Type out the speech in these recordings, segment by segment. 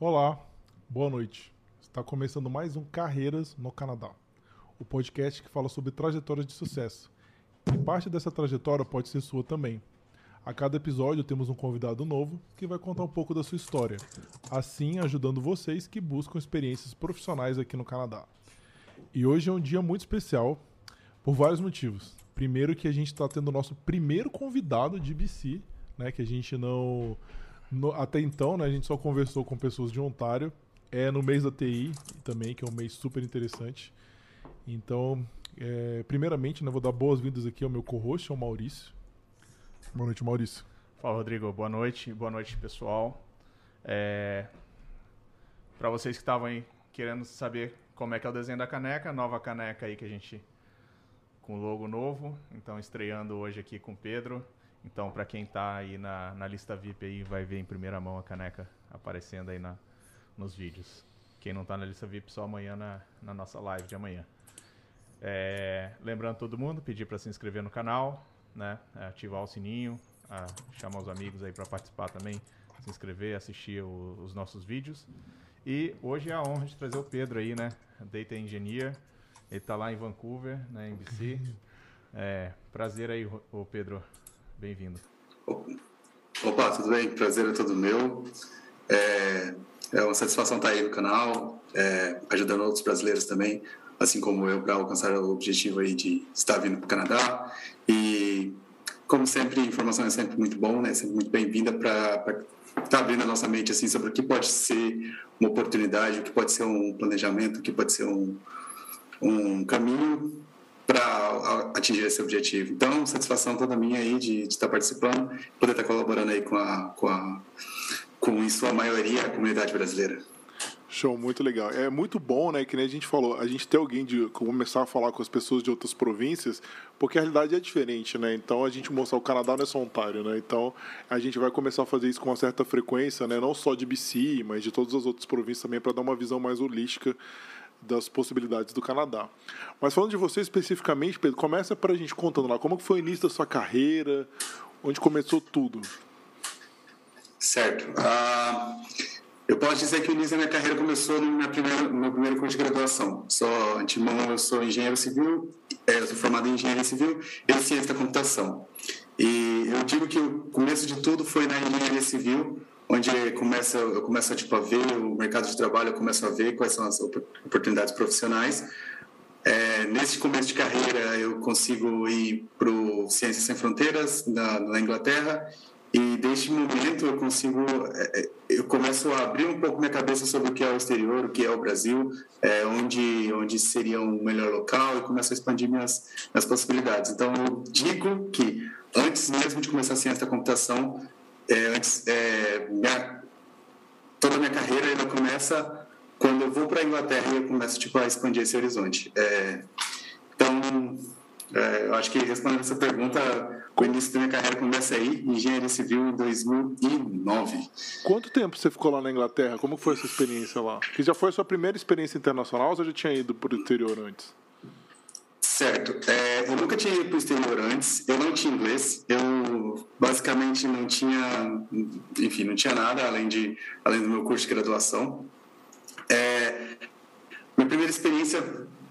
Olá, boa noite. Está começando mais um Carreiras no Canadá, o podcast que fala sobre trajetórias de sucesso. E parte dessa trajetória pode ser sua também. A cada episódio temos um convidado novo que vai contar um pouco da sua história, assim ajudando vocês que buscam experiências profissionais aqui no Canadá. E hoje é um dia muito especial por vários motivos. Primeiro que a gente está tendo o nosso primeiro convidado de BC, né, que a gente não no, até então, né, a gente só conversou com pessoas de Ontário. É no mês da TI também, que é um mês super interessante. Então, é, primeiramente, né, vou dar boas-vindas aqui ao meu co-host, ao Maurício. Boa noite, Maurício. Fala, Rodrigo. Boa noite. Boa noite, pessoal. É... Para vocês que estavam aí querendo saber como é que é o desenho da caneca, nova caneca aí que a gente com logo novo. Então, estreando hoje aqui com o Pedro. Então, para quem está aí na, na lista VIP aí, vai ver em primeira mão a caneca aparecendo aí na, nos vídeos. Quem não está na lista VIP, só amanhã na, na nossa live de amanhã. É, lembrando todo mundo, pedir para se inscrever no canal, né, ativar o sininho, chamar os amigos aí para participar também, se inscrever, assistir o, os nossos vídeos. E hoje é a honra de trazer o Pedro aí, né, Data Engineer. Ele está lá em Vancouver, né, em BC. É, prazer aí, o Pedro, Bem-vindo. Opa, tudo bem? Prazer é todo meu. É, é uma satisfação estar aí no canal, é, ajudando outros brasileiros também, assim como eu, para alcançar o objetivo aí de estar vindo para o Canadá. E, como sempre, informação é sempre muito bom, né? Sempre muito bem-vinda para estar tá abrindo a nossa mente assim sobre o que pode ser uma oportunidade, o que pode ser um planejamento, o que pode ser um, um caminho para atingir esse objetivo. Então, satisfação toda minha aí de, estar participando, poder estar colaborando aí com a, com a, com em sua maioria a comunidade brasileira. Show, muito legal. É muito bom, né, que nem a gente falou, a gente ter alguém de começar a falar com as pessoas de outras províncias, porque a realidade é diferente, né? Então a gente mostrar o Canadá não é só Ontário, né? Então a gente vai começar a fazer isso com uma certa frequência, né? Não só de BC, mas de todas as outras províncias também para dar uma visão mais holística das possibilidades do Canadá. Mas falando de você especificamente, Pedro, começa para a gente contando lá como foi o início da sua carreira, onde começou tudo. Certo. Uh, eu posso dizer que o início da minha carreira começou no meu primeiro, no primeiro curso de graduação. Sou antemão, eu sou engenheiro civil, é, eu sou formado em engenharia civil e ciência da computação. E eu digo que o começo de tudo foi na engenharia civil, onde começa, eu começo tipo, a ver o mercado de trabalho, eu começo a ver quais são as oportunidades profissionais. É, nesse começo de carreira, eu consigo ir para o Ciências Sem Fronteiras, na, na, Inglaterra, e desde momento eu consigo, é, é, eu começo a abrir um pouco minha cabeça sobre o que é o exterior, o que é o Brasil, é, onde, onde seria um melhor local, e começo a expandir minhas, minhas possibilidades. Então, eu digo que antes mesmo de começar a ciência da computação, antes, é, minha, toda a minha carreira ela começa quando eu vou para a Inglaterra e eu começo tipo, a expandir esse horizonte. É, então, é, eu acho que respondendo essa pergunta, o início da minha carreira começa aí, engenharia civil em 2009. Quanto tempo você ficou lá na Inglaterra? Como foi essa experiência lá? Que já foi a sua primeira experiência internacional ou você já tinha ido para o exterior antes? Certo. É, eu nunca tinha ido para o exterior antes, eu não tinha inglês, eu basicamente não tinha, enfim, não tinha nada além, de, além do meu curso de graduação. É, minha primeira experiência,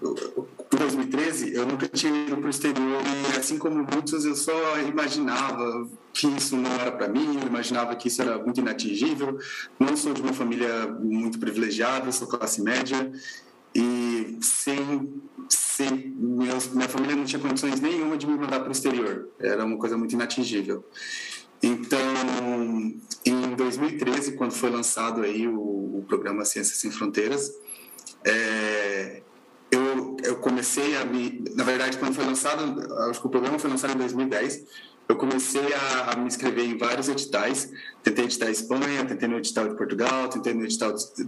em 2013, eu nunca tinha ido para o exterior e, assim como muitos, eu só imaginava que isso não era para mim, eu imaginava que isso era muito inatingível. Não sou de uma família muito privilegiada, sou classe média sem sem minha família não tinha condições nenhuma de me mandar para o exterior. Era uma coisa muito inatingível. Então em 2013 quando foi lançado aí o, o programa Ciências Sem Fronteiras é, eu, eu comecei a me na verdade quando foi lançado acho que o programa foi lançado em 2010 eu comecei a, a, me inscrever em vários editais. Tentei editar Espanha, tentei no edital de Portugal, tentei no edital de,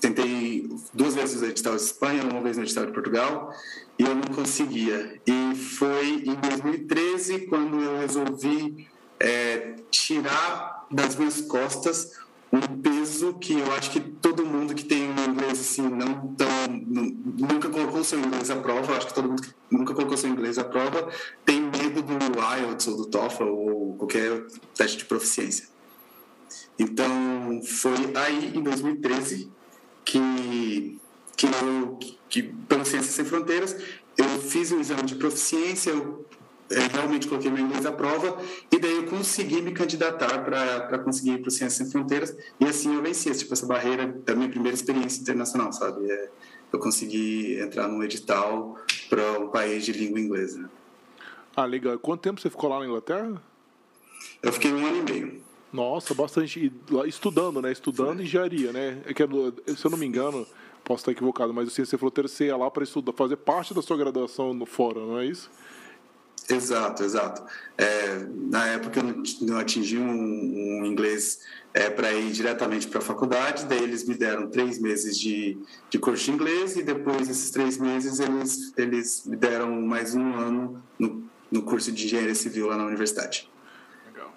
tentei duas vezes no edital de Espanha, uma vez no edital de Portugal, e eu não conseguia. E foi em 2013 quando eu resolvi é, tirar das minhas costas um peso que eu acho que todo mundo que tem um inglês assim não tão nunca colocou seu inglês à prova, acho que todo mundo que nunca colocou seu inglês à prova tem medo do IELTS ou do TOEFL ou qualquer teste de proficiência. Então, foi aí, em 2013, que, que eu, que, pelo Ciências Sem Fronteiras, eu fiz um exame de proficiência, eu é, realmente coloquei meu inglês à prova e daí eu consegui me candidatar para conseguir ir para o Ciências Sem Fronteiras e assim eu venci tipo, essa barreira da minha primeira experiência internacional, sabe? É, eu consegui entrar num edital para um país de língua inglesa. Ah, legal. Quanto tempo você ficou lá na Inglaterra? Eu fiquei um ano e meio. Nossa, bastante. Estudando, né? Estudando engenharia, né? É que, se eu não me engano, posso estar equivocado, mas Fronteira você ia lá para estudar, fazer parte da sua graduação no fora, não é isso? Exato, exato. É, na época eu não, atingi um, um inglês é, para ir diretamente para a faculdade, daí eles me deram três meses de, de curso de inglês e depois desses três meses eles, eles me deram mais um ano no, no curso de engenharia civil lá na universidade.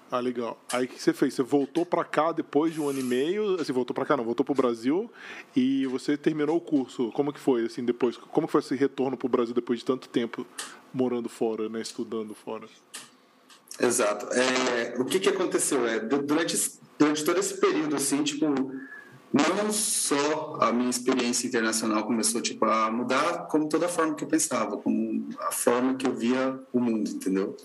Ah, legal. Aí o que você fez? Você voltou para cá depois de um ano e meio, assim, voltou para cá não, voltou para o Brasil e você terminou o curso. Como que foi, assim, depois? Como que foi esse retorno para o Brasil depois de tanto tempo morando fora, né, estudando fora? Exato. É, o que que aconteceu? É, durante, durante todo esse período, assim, tipo, não só a minha experiência internacional começou, tipo, a mudar, como toda a forma que eu pensava, como a forma que eu via o mundo, entendeu?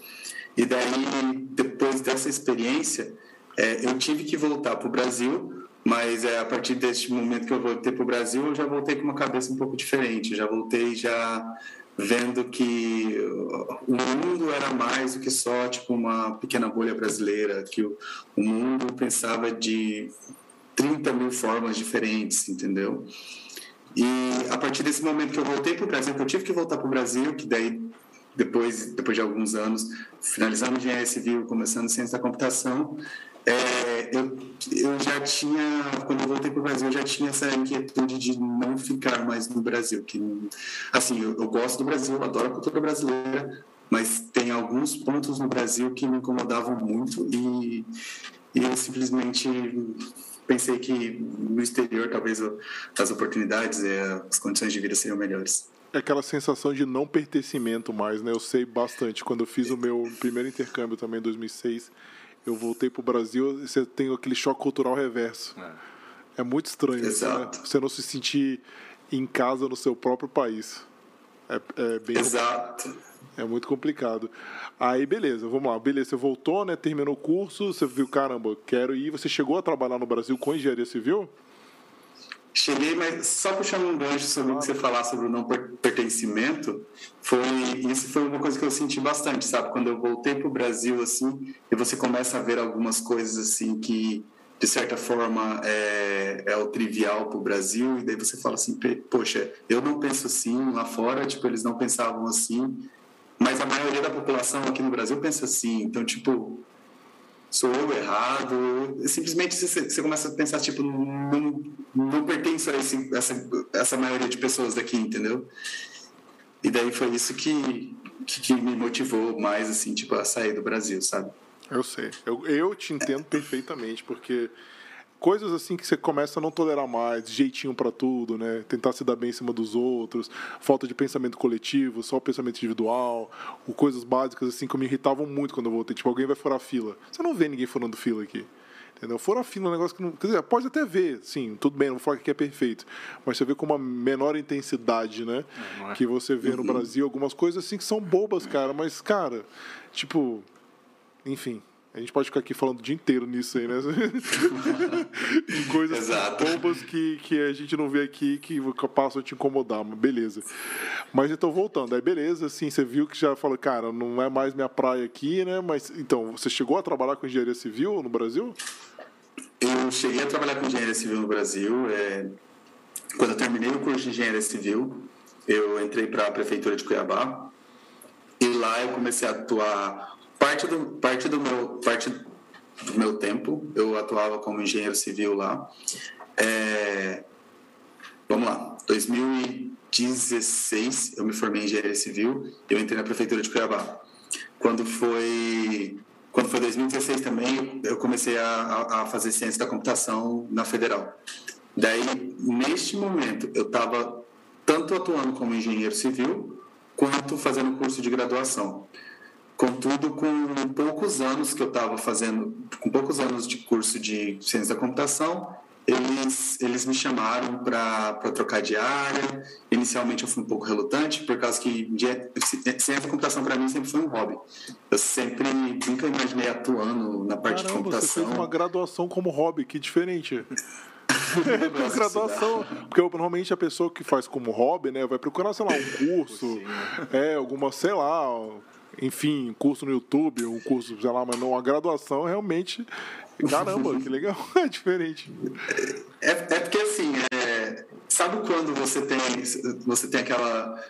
E daí, depois dessa experiência, é, eu tive que voltar para o Brasil, mas é, a partir deste momento que eu voltei para o Brasil, eu já voltei com uma cabeça um pouco diferente. Já voltei já vendo que o mundo era mais do que só tipo uma pequena bolha brasileira, que o, o mundo pensava de 30 mil formas diferentes, entendeu? E a partir desse momento que eu voltei para o Brasil, que eu tive que voltar para o Brasil, que daí depois, depois de alguns anos, finalizando engenharia civil, começando ciência da computação, é, eu, eu já tinha, quando eu voltei para o Brasil, eu já tinha essa inquietude de não ficar mais no Brasil. Que, assim, eu, eu gosto do Brasil, adoro a cultura brasileira, mas tem alguns pontos no Brasil que me incomodavam muito e, e eu simplesmente pensei que no exterior talvez as oportunidades e as condições de vida seriam melhores é aquela sensação de não pertencimento mais, né? Eu sei bastante. Quando eu fiz o meu primeiro intercâmbio também em 2006, eu voltei para o Brasil e você tem aquele choque cultural reverso. É, é muito estranho isso, né? Você não se sentir em casa no seu próprio país. É, é bem Exato. É muito complicado. Aí, beleza, vamos lá. Beleza, você voltou, né? Terminou o curso, você viu, caramba, quero ir. Você chegou a trabalhar no Brasil com engenharia civil? Cheguei, mas só puxando um gancho sobre o que você falar sobre o não pertencimento, foi isso foi uma coisa que eu senti bastante, sabe? Quando eu voltei para o Brasil, assim, e você começa a ver algumas coisas, assim, que de certa forma é, é o trivial para o Brasil, e daí você fala assim, poxa, eu não penso assim lá fora, tipo, eles não pensavam assim, mas a maioria da população aqui no Brasil pensa assim, então, tipo, sou eu errado. Simplesmente você, você começa a pensar, tipo, não, não pertenço a esse, essa, essa maioria de pessoas daqui, entendeu? E daí foi isso que, que, que, me motivou mais, assim, tipo, a sair do Brasil, sabe? Eu sei. Eu, eu te entendo perfeitamente, porque coisas assim que você começa a não tolerar mais, jeitinho para tudo, né? Tentar se dar bem em cima dos outros, falta de pensamento coletivo, só pensamento individual, ou coisas básicas assim que me irritavam muito quando eu voltei. Tipo, alguém vai furar fila. Você não vê ninguém furando fila aqui. Entendeu? Fora fila é um negócio que não. Quer dizer, pode até ver, sim, tudo bem, não vou falar que é perfeito. Mas você vê com uma menor intensidade, né? É, é. Que você vê no uhum. Brasil algumas coisas assim que são bobas, cara. Mas, cara, tipo. Enfim, a gente pode ficar aqui falando o dia inteiro nisso aí, né? de coisas Exato. bombas que, que a gente não vê aqui que passam a te incomodar, mas beleza. Mas então, voltando, aí beleza, assim, você viu que já falou, cara, não é mais minha praia aqui, né? Mas então, você chegou a trabalhar com engenharia civil no Brasil? Eu cheguei a trabalhar com engenharia civil no Brasil. É... Quando eu terminei o curso de engenharia civil, eu entrei para a prefeitura de Cuiabá e lá eu comecei a atuar parte do, parte do meu parte do meu tempo eu atuava como engenheiro civil lá. É, vamos lá, 2016 eu me formei em engenharia civil eu entrei na prefeitura de Cuiabá. Quando foi quando foi 2016 também eu comecei a, a fazer ciência da computação na federal. Daí neste momento eu estava tanto atuando como engenheiro civil quanto fazendo curso de graduação. Contudo, com poucos anos que eu estava fazendo, com poucos anos de curso de ciência da computação, eles, eles me chamaram para trocar de área. Inicialmente eu fui um pouco relutante, por causa que ciência da computação para mim sempre foi um hobby. Eu sempre nunca imaginei atuando na parte Caramba, de computação. Você fez uma graduação como hobby, que diferente. uma graduação. Porque normalmente a pessoa que faz como hobby, né, vai procurar, sei lá, um curso, é, alguma, sei lá, enfim, um curso no YouTube, um curso, sei lá, mas não, a graduação realmente. Caramba, que legal, é diferente. É, é porque assim, é, sabe quando você tem, você tem aquela.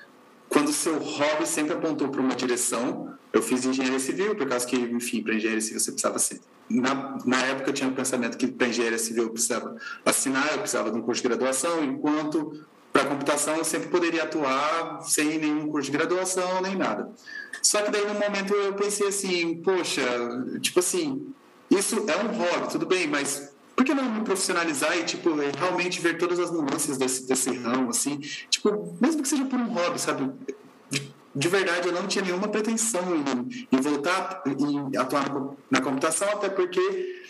Quando o seu hobby sempre apontou para uma direção, eu fiz engenharia civil, por causa que, enfim, para engenharia civil você precisava ser. Na, na época eu tinha o pensamento que para engenharia civil eu precisava assinar, eu precisava de um curso de graduação, enquanto para computação eu sempre poderia atuar sem nenhum curso de graduação nem nada. Só que daí no momento eu pensei assim, poxa, tipo assim, isso é um hobby, tudo bem, mas por que não me profissionalizar e tipo realmente ver todas as nuances desse, desse ramo assim, tipo mesmo que seja por um hobby, sabe? De, de verdade eu não tinha nenhuma pretensão em, em voltar em atuar na computação, até porque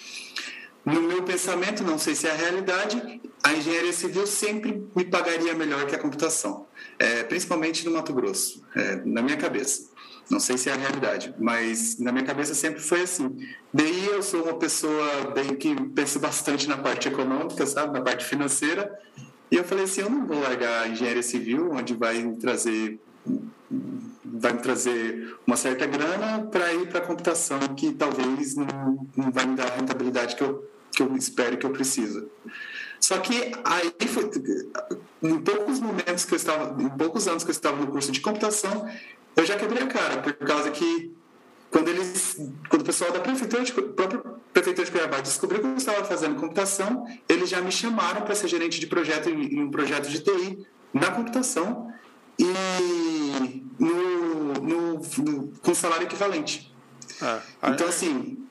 no meu pensamento, não sei se é a realidade, a engenharia civil sempre me pagaria melhor que a computação, é, principalmente no Mato Grosso, é, na minha cabeça. Não sei se é a realidade, mas na minha cabeça sempre foi assim. Daí eu sou uma pessoa bem que penso bastante na parte econômica, sabe, na parte financeira, e eu falei assim, eu não vou largar a engenharia civil, onde vai me trazer vai me trazer uma certa grana para ir para a computação que talvez não, não vai me dar a rentabilidade que eu que eu espero que eu preciso. Só que aí foi em poucos momentos que eu estava, em poucos anos que eu estava no curso de computação, eu já quebrei a cara por causa que quando eles, quando o pessoal da prefeitura, de, própria prefeitura de Cuiabá descobriu que eu estava fazendo computação, eles já me chamaram para ser gerente de projeto em, em um projeto de TI na computação e no, no, no com salário equivalente. Ah, então assim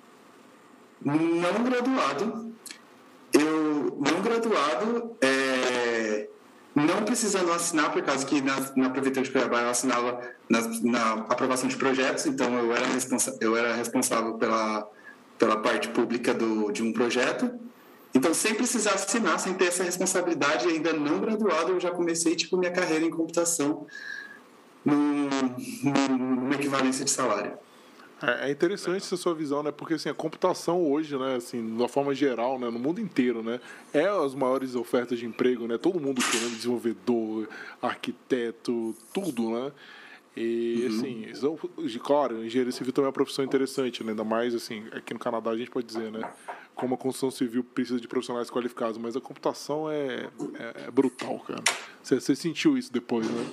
não graduado, eu não graduado, é, não precisando assinar, por causa que na, na Prefeitura de Cuiabá eu assinava na, na aprovação de projetos, então eu era, eu era responsável pela, pela parte pública do, de um projeto. Então, sem precisar assinar, sem ter essa responsabilidade, ainda não graduado, eu já comecei tipo, minha carreira em computação numa equivalência de salário. É, é interessante essa sua visão, né? Porque assim, a computação hoje, né, assim, de uma forma geral, né, no mundo inteiro, né, é as maiores ofertas de emprego, né? Todo mundo querendo desenvolvedor, arquiteto, tudo, né? E uhum. assim, claro, engenharia civil também é uma profissão interessante, né? ainda mais assim, aqui no Canadá a gente pode dizer, né? Como a construção civil precisa de profissionais qualificados, mas a computação é, é, é brutal, cara. Você, você sentiu isso depois, né?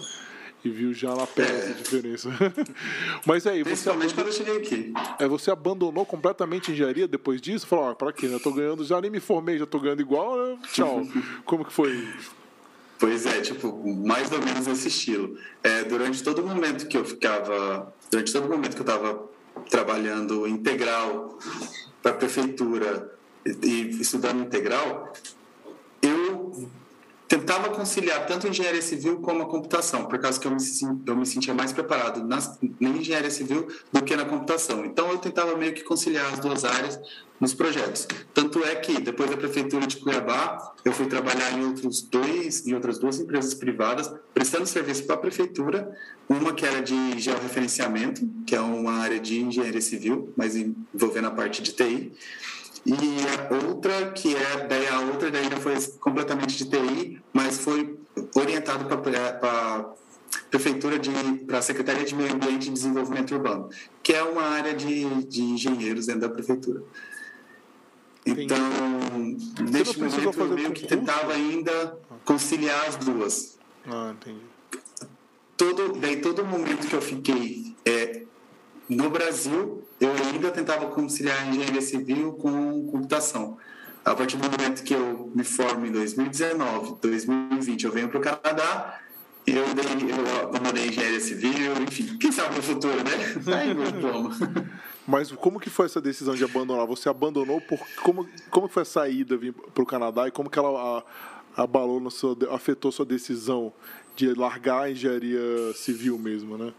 E viu já na pele é. essa diferença. Mas aí, você. Principalmente quando eu cheguei aqui. É, você abandonou completamente a engenharia depois disso? Falou, ah, pra quê? Eu tô ganhando, já nem me formei, já tô ganhando igual, né? tchau. Como que foi? Pois é, tipo, mais ou menos esse estilo. É, durante todo o momento que eu ficava. Durante todo o momento que eu estava trabalhando integral para a prefeitura e, e estudando integral, tentava conciliar tanto a engenharia civil como a computação, por causa que eu me, eu me sentia mais preparado na, na, engenharia civil do que na computação. Então eu tentava meio que conciliar as duas áreas nos projetos. Tanto é que depois da prefeitura de Cuiabá, eu fui trabalhar em outros dois, em outras duas empresas privadas, prestando serviço para a prefeitura, uma que era de georreferenciamento, que é uma área de engenharia civil, mas envolvendo a parte de TI e a outra, que é, daí a outra daí não foi completamente de TI, mas foi orientado para a prefeitura de para a Secretaria de Meio Ambiente e Desenvolvimento Urbano, que é uma área de, de engenheiros dentro da prefeitura. Então, entendi. neste momento eu meio que tentava ainda conciliar as duas. Ah, entendi. Todo, daí todo momento que eu fiquei é, no Brasil, eu ainda tentava conciliar engenharia civil com computação. A partir do momento que eu me formo em 2019, 2020, eu venho para o Canadá, eu, dei, eu abandonei engenharia civil, enfim, quem sabe no futuro, né? Tá aí meu diploma. Mas como que foi essa decisão de abandonar? Você abandonou por como como foi a saída para o Canadá e como que ela abalou no seu, afetou sua decisão de largar a engenharia civil mesmo, né?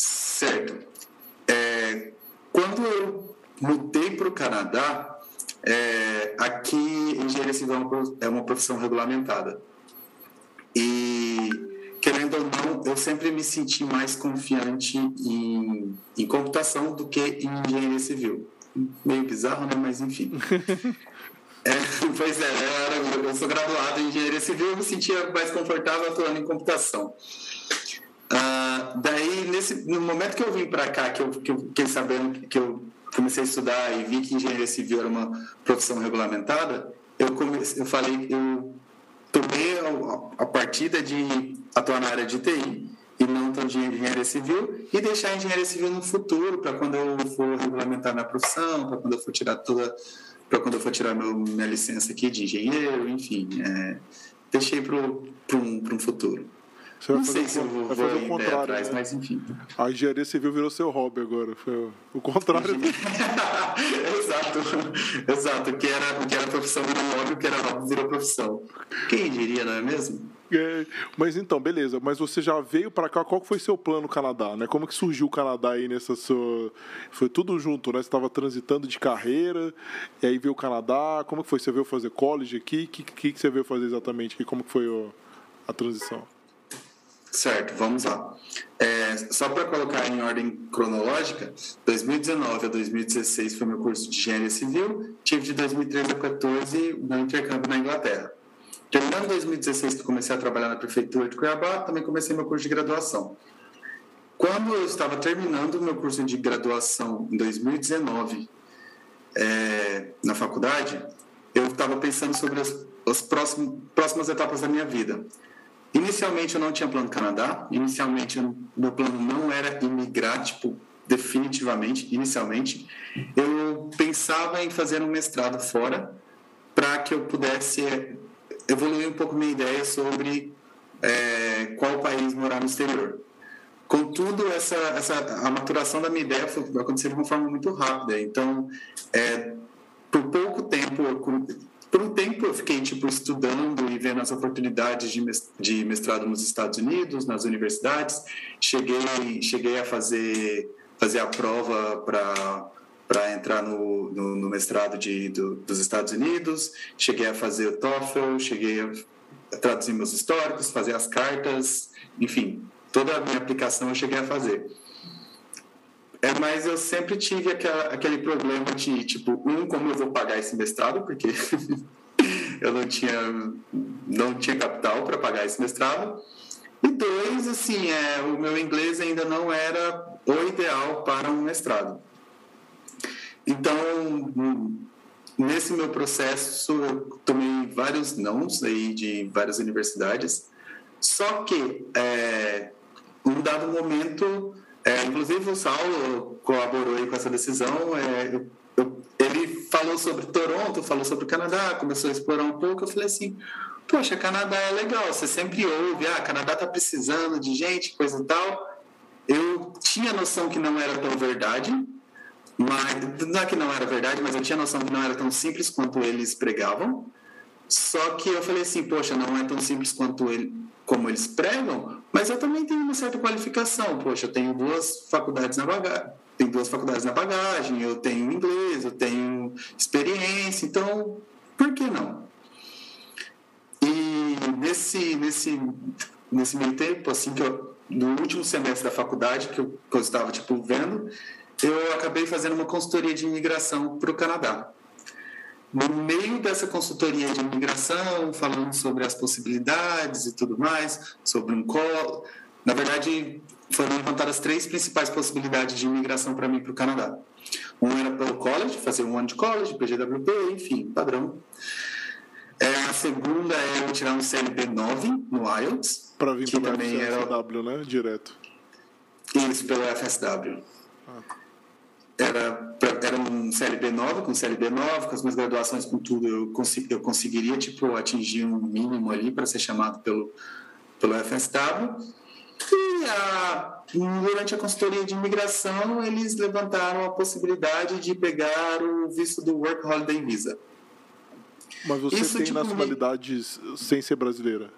Certo. quando eu mudei para o Canadá, é, aqui engenharia civil é uma profissão regulamentada. E, querendo ou não, eu sempre me senti mais confiante em, em computação do que em engenharia civil. Meio bizarro, né? Mas enfim. É, pois é, eu, eu, sou graduado em engenharia civil, eu me sentia mais confortável atuando em computação. Ah, daí, nesse, no momento que eu vim para cá, que eu, que eu fiquei sabendo que eu comecei a estudar e vi que engenharia civil era uma profissão regulamentada, eu, comecei, eu falei, eu tomei a, a partida de atuar na área de TI e não tanto de engenharia civil e deixar a engenharia civil no futuro para quando eu for regulamentar minha profissão, para quando eu for tirar toda para quando eu for tirar meu, minha licença aqui de engenheiro, enfim, é, deixei para um, um futuro. Você não sei se eu vou, fazer o contrário, atrás, né? mas enfim. A engenharia civil virou seu hobby agora. Foi o contrário. exato, exato. O que era, o que era profissão virou hobby, o que era hobby virou profissão. Quem diria, não é mesmo? É, mas então, beleza. Mas você já veio para cá. Qual foi seu plano no Canadá? Né? Como que surgiu o Canadá aí nessa sua. Foi tudo junto, né? Você estava transitando de carreira, e aí veio o Canadá. Como que foi? Você veio fazer college aqui? O que, que, que você veio fazer exatamente aqui? Como que foi a transição? Certo, vamos lá. É, só para colocar em ordem cronológica, 2019 a 2016 foi meu curso de engenharia civil, tive de 2013 a 2014 meu intercâmbio na Inglaterra. Terminando 2016, que comecei a trabalhar na prefeitura de Cuiabá, também comecei meu curso de graduação. Quando eu estava terminando meu curso de graduação em 2019 é, na faculdade, eu estava pensando sobre as, as próximas etapas da minha vida. Inicialmente eu não tinha plano Canadá, inicialmente meu plano não era imigrar, tipo, definitivamente, inicialmente. Eu pensava em fazer um mestrado fora para que eu pudesse evoluir um pouco minha ideia sobre é, qual país morar no exterior. Contudo, essa, essa, a maturação da minha ideia foi, aconteceu de uma forma muito rápida. Então, é, por pouco tempo, por um tempo eu fiquei tipo estudando e vendo as oportunidades de mestrado nos Estados Unidos, nas universidades. Cheguei, cheguei a fazer, fazer a prova para para entrar no, no, no, mestrado de, do, dos Estados Unidos, cheguei a fazer o TOEFL, cheguei a traduzir meus históricos, fazer as cartas, enfim, toda a minha aplicação eu cheguei a fazer. É, mas eu sempre tive aquela, aquele problema de, tipo, um, como eu vou pagar esse mestrado, porque eu não tinha, não tinha capital para pagar esse mestrado. E dois, assim, é, o meu inglês ainda não era o ideal para um mestrado. Então, nesse meu processo, eu tomei vários nãos aí de várias universidades. Só que, é, um dado momento, é, inclusive o Saulo colaborou com essa decisão. É, eu, eu, ele falou sobre Toronto, falou sobre o Canadá, começou a explorar um pouco. Eu falei assim: Poxa, Canadá é legal. Você sempre ouve, ah, Canadá está precisando de gente, coisa e tal. Eu tinha noção que não era tão verdade, mas não é que não era verdade, mas eu tinha noção que não era tão simples quanto eles pregavam. Só que eu falei assim, poxa, não é tão simples quanto ele, como eles pregam, mas eu também tenho uma certa qualificação. Poxa, eu tenho duas faculdades na bagagem, tenho duas faculdades na bagagem, eu tenho inglês, eu tenho experiência, então por que não? E nesse nesse nesse meio tempo, assim que eu, no último semestre da faculdade que eu, que eu estava tipo vendo, eu acabei fazendo uma consultoria de imigração para o Canadá. No meio dessa consultoria de imigração, falando sobre as possibilidades e tudo mais, sobre um call, na verdade, foram levantadas três principais possibilidades de imigração para mim para o Canadá. Um era pelo college, fazer um ano de college, PGWP, enfim, padrão. É, a segunda é tirar um CLB 9 no IELTS. Para vir pelo também FSW, era... né? Direto. Isso, pelo FSW. Era, era um CLB 9, com CLB 9, com as minhas graduações, com tudo, eu, consegui, eu conseguiria tipo, atingir um mínimo ali para ser chamado pelo, pelo FSW. E a, durante a consultoria de imigração, eles levantaram a possibilidade de pegar o visto do Work Holiday Visa. Mas você Isso, tem tipo, nacionalidades me... sem ser brasileira?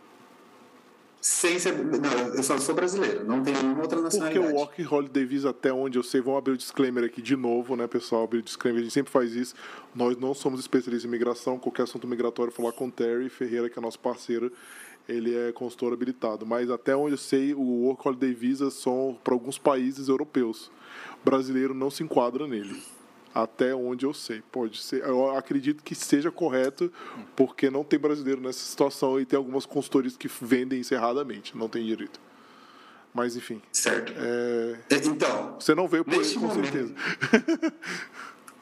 Sem ser. Não, eu só sou brasileiro, não tenho nenhuma outra nacionalidade. Porque o Work Holiday Visa, até onde eu sei, vamos abrir o disclaimer aqui de novo, né, pessoal? Abrir o disclaimer, a gente sempre faz isso. Nós não somos especialistas em migração, qualquer assunto migratório, falar com o Terry Ferreira, que é nosso parceiro, ele é consultor habilitado. Mas até onde eu sei, o Work Holiday Visa são para alguns países europeus. O brasileiro não se enquadra nele até onde eu sei. Pode ser, eu acredito que seja correto, porque não tem brasileiro nessa situação e tem algumas consultorias que vendem isso erradamente, não tem direito. Mas enfim. Certo. É... Então. Você não veio por isso, com momento, certeza.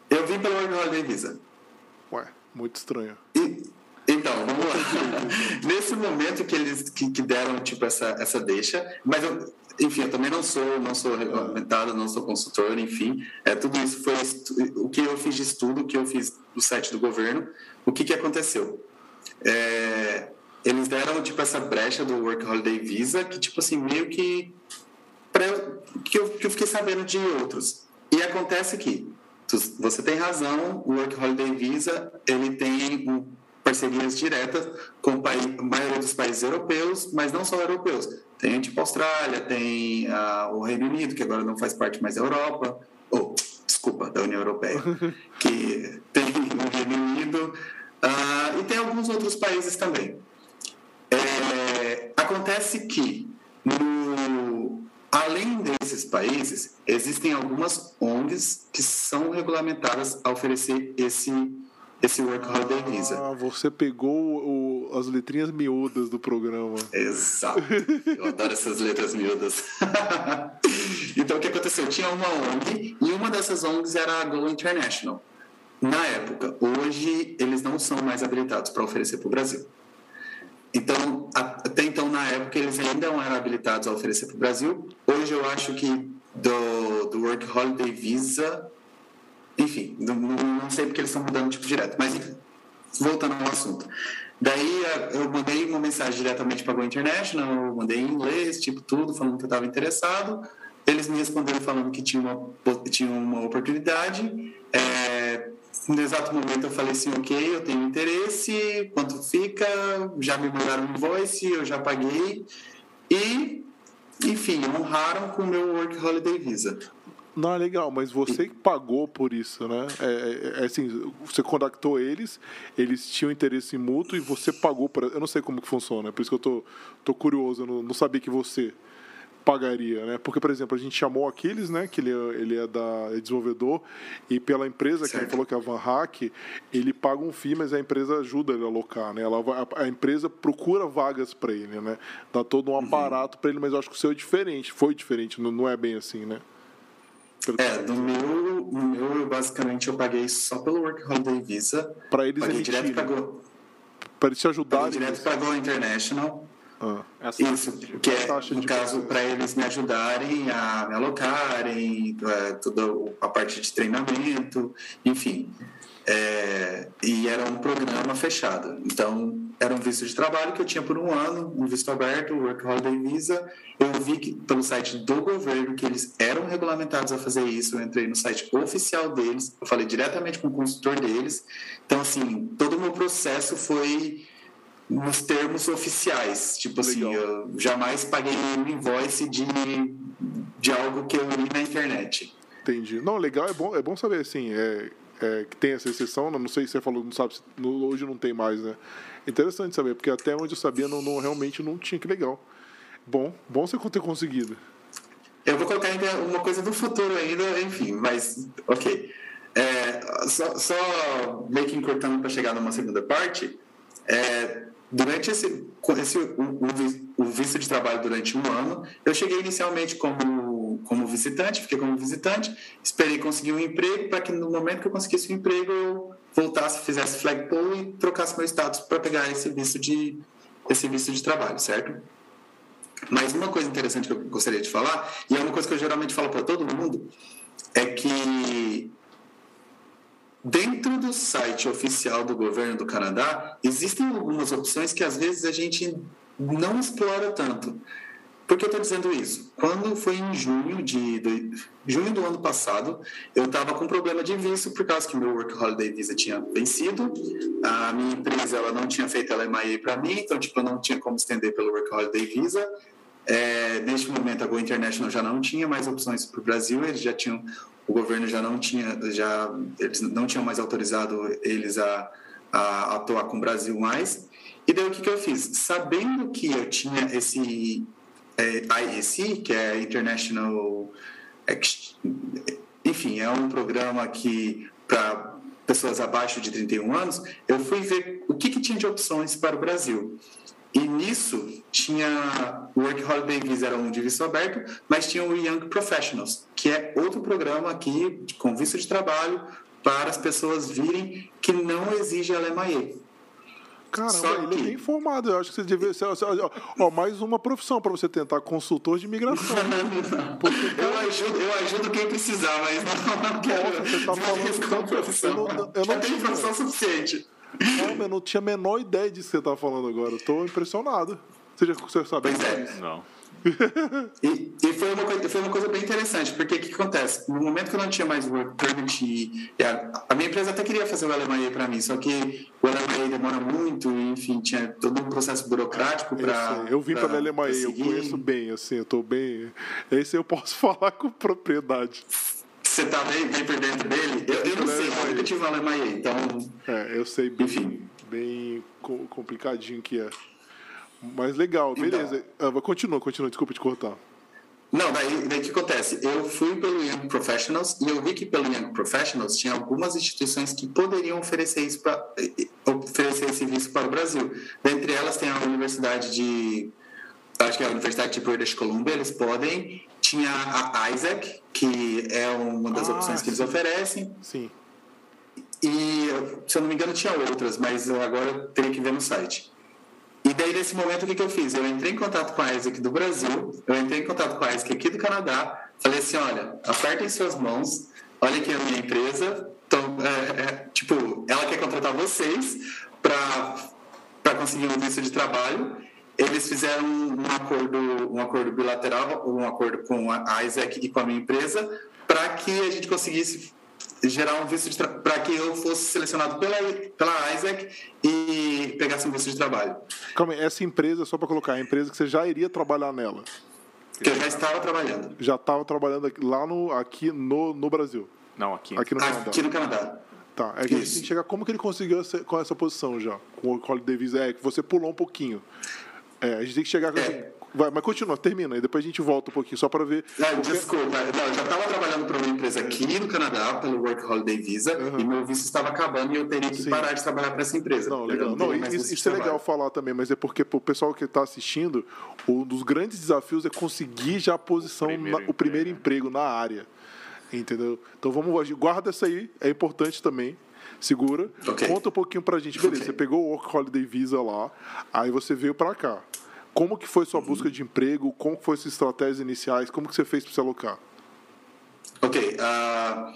eu vim pelo World Holiday Visa. Ué, muito estranho. E, então, vamos lá. Nesse momento que eles que, que, deram tipo essa, essa deixa, mas eu, enfim, eu também não sou, não sou regulamentado, não sou consultor, enfim. É, tudo isso foi o que eu fiz de estudo, o que eu fiz do site do governo. O que, que aconteceu? É, eles deram, tipo, essa brecha do Work Holiday Visa, que, tipo assim, meio que... Pra, que, eu, que eu fiquei sabendo de outros. E acontece que, você tem razão, o Work Holiday Visa, ele tem um parcerias diretas com a maioria dos países europeus, mas não só europeus. Tem tipo a Austrália, tem uh, o Reino Unido, que agora não faz parte mais da Europa, ou, oh, desculpa, da União Europeia, que tem o Reino Unido, uh, e tem alguns outros países também. É, acontece que, no, além desses países, existem algumas ONGs que são regulamentadas a oferecer esse esse Work Holiday Visa. Ah, você pegou o, as letrinhas miúdas do programa. Exato. Eu adoro essas letras miúdas. então, o que aconteceu? Tinha uma ONG e uma dessas ONGs era a Go International. Na época, hoje eles não são mais habilitados para oferecer para o Brasil. Então, até então, na época, eles ainda não eram habilitados a oferecer para o Brasil. Hoje eu acho que do, do Work Holiday Visa enfim, não, não sei porque eles estão mudando tipo direto, mas enfim, voltando ao assunto. Daí eu mandei uma mensagem diretamente para a Go International, eu mandei em inglês, tipo tudo, falando que eu estava interessado. Eles me responderam falando que tinha uma, tinha uma oportunidade. É, no exato momento eu falei assim, ok, eu tenho interesse, quanto fica? Já me mandaram um invoice, eu já paguei. E, enfim, honraram com o meu Work Holiday Visa. Não, é legal, mas você pagou por isso, né? É, é, é, assim, você contactou eles, eles tinham interesse mútuo e você pagou por. Eu não sei como que funciona, por isso que eu tô, tô curioso, eu não, não sabia que você pagaria, né? Porque, por exemplo, a gente chamou aqueles, né? Que ele, é, ele é da é desenvolvedor e pela empresa certo. que ele falou que é a Van Hack, ele paga um FII, mas a empresa ajuda ele a alocar, né? Ela, a, a empresa procura vagas para ele, né? Dá todo um uhum. aparato uhum. para ele, mas eu acho que o seu é diferente, foi diferente, não, não é bem assim, né? É, no meu, no meu, basicamente, eu paguei só pelo Work Holiday Visa. Para eles paguei direto para Go... Para eles te ajudarem. Paguei direto para Go International. Ah. Isso, que é, no caso, para eles me ajudarem a me alocarem, é, toda a parte de treinamento, enfim. É, e era um programa fechado. Então, era um visto de trabalho que eu tinha por um ano, um visto aberto, Work Holiday Visa. Eu vi que pelo site do governo que eles eram regulamentados a fazer isso. Eu entrei no site oficial deles, eu falei diretamente com o consultor deles. Então, assim, todo o meu processo foi nos termos oficiais. Tipo assim, Legal. assim, eu jamais paguei um invoice de, de algo que eu li na internet. Entendi. Não, legal, é bom, é bom saber, assim, é, é, que tem essa exceção, não sei se você falou, não sabe, hoje não tem mais, né? Interessante saber, porque até onde eu sabia, não, não realmente não tinha, que legal. Bom, bom você ter conseguido. Eu vou colocar ainda uma coisa do futuro ainda, enfim, mas ok. É, só, só meio que encurtando para chegar numa segunda parte, é, durante esse, esse o, o, o visto de trabalho durante um ano, eu cheguei inicialmente como como visitante, fiquei como visitante, esperei conseguir um emprego para que no momento que eu conseguisse um emprego eu voltasse, fizesse flagpole e trocasse meu status para pegar esse visto de esse visto de trabalho, certo? Mas uma coisa interessante que eu gostaria de falar, e é uma coisa que eu geralmente falo para todo mundo, é que dentro do site oficial do governo do Canadá, existem algumas opções que às vezes a gente não explora tanto. Por que eu estou dizendo isso? Quando foi em junho de, de junho do ano passado, eu estava com problema de visto por causa que meu Work Holiday Visa tinha vencido. A minha empresa ela não tinha feito a LMIA para mim, então tipo, eu não tinha como estender pelo Work Holiday Visa. É, neste momento, a Go International já não tinha mais opções para o Brasil, eles já tinham, o governo já não tinha, já eles não tinham mais autorizado eles a, a atuar com o Brasil mais. E daí o que, que eu fiz? Sabendo que eu tinha esse IEC, que é International. Enfim, é um programa que para pessoas abaixo de 31 anos, eu fui ver o que, que tinha de opções para o Brasil. E nisso tinha o Work Holiday Visa era um de visto aberto, mas tinha o Young Professionals, que é outro programa aqui com visto de trabalho para as pessoas virem que não exige a Caramba, ele que... é bem informado. Eu acho que você devia ser. Ó, mais uma profissão para você tentar, consultor de imigração. Porque, cara... eu, ajudo, eu ajudo quem precisar, mas não, não quero. Nossa, você tá falando. Profissão. Eu não, eu não Já tenho profissão suficiente. Não, eu não tinha a menor ideia disso que você tá falando agora. Eu tô impressionado. Você já você sabe pois é. Não. e, e foi, uma coisa, foi uma coisa bem interessante, porque o que, que acontece? No momento que eu não tinha mais work permit, a, a, minha empresa até queria fazer o LMAE para mim, só que o LMAE demora muito, enfim, tinha todo um processo burocrático para. Eu, vim para o LMAE, eu conheço bem, assim, eu estou bem. Esse eu posso falar com propriedade. Você está bem, bem por dentro dele? Eu, eu não sei, eu nunca tive um LMAE, então. É, eu sei bem, Enfim. bem complicadinho que é. Mas legal, então. beleza. Então, continua, continua, desculpa te cortar. Não, daí, daí o que acontece? Eu fui pelo Young Professionals e eu vi que pelo Young Professionals tinha algumas instituições que poderiam oferecer, isso pra, oferecer esse visto para o Brasil. Dentre elas tem a Universidade de. Acho que é a Universidade de British Columbia, eles podem. Tinha a Isaac, que é uma das ah, opções que eles oferecem. Sim. E, se eu não me engano, tinha outras, mas eu agora teria que ver no site. Daí, nesse momento, o que, eu fiz? Eu entrei em contato com a ISAC do Brasil, eu entrei em contato com a ISAC aqui do Canadá, falei assim, olha, apertem suas mãos, olha aqui a minha empresa, então, é, é, tipo, ela quer contratar vocês para conseguir um visto de trabalho. Eles fizeram um acordo, um acordo bilateral, um acordo com a Isaac e com a minha empresa, para que a gente conseguisse gerar um visto de para que eu fosse selecionado pela, pela Isaac e pegasse um visto de trabalho. Calma aí, essa empresa, só para colocar, a empresa que você já iria trabalhar nela? Que eu já estava trabalhando. Já estava trabalhando aqui, lá no, aqui no, no Brasil? Não, aqui. Aqui no Canadá. Aqui no Canadá. Tá, é que Isso. a gente tem que chegar como que ele conseguiu essa, com essa posição já, com o Holiday Visa, é que você pulou um pouquinho. É, a gente tem que chegar é. Vai, mas continua, termina, e depois a gente volta um pouquinho, só para ver. Não, desculpa, não, eu já estava trabalhando para uma empresa aqui no Canadá, pelo Work Holiday Visa, uhum. e meu visto estava acabando e eu teria que Sim. parar de trabalhar para essa empresa. Não, legal. Não, isso, isso é legal falar também, mas é porque para o pessoal que está assistindo, um dos grandes desafios é conseguir já a posição, o primeiro, na, o primeiro emprego na área. Entendeu? Então vamos, guarda essa aí, é importante também segura, okay. conta um pouquinho pra gente. Beleza, okay. você pegou o Work Holiday Visa lá, aí você veio para cá. Como que foi sua busca de emprego? Como foi suas estratégias iniciais? Como que você fez para se alocar? Ok. Uh,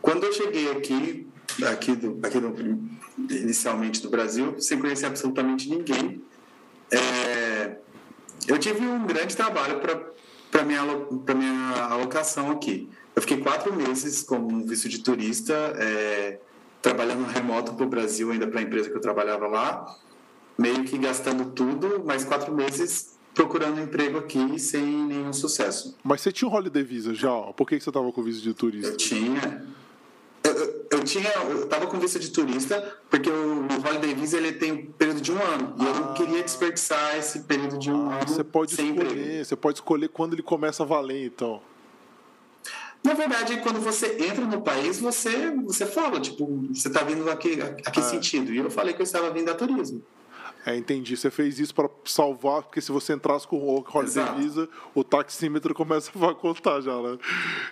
quando eu cheguei aqui, aqui, do, aqui do, inicialmente do Brasil, sem conhecer absolutamente ninguém, é, eu tive um grande trabalho para minha para minha alocação aqui. Eu fiquei quatro meses como visto de turista, é, trabalhando remoto para o Brasil, ainda para a empresa que eu trabalhava lá meio que gastando tudo, mais quatro meses procurando emprego aqui sem nenhum sucesso. Mas você tinha um holiday visa já? Por que você estava com visto de turista? Eu tinha. Eu, eu, eu tinha, eu estava com visto de turista porque o, o holiday visa ele tem um período de um ano e eu não queria desperdiçar esse período de um ah, ano. Você pode escolher, emprego. você pode escolher quando ele começa a valer, então. Na verdade, quando você entra no país, você você fala, tipo, você está vindo aqui a, a que ah. sentido? E eu falei que eu estava vindo a turismo. É, entendi. Você fez isso para salvar, porque se você entrasse com o Holiday Visa, o taxímetro começa a contar já, né?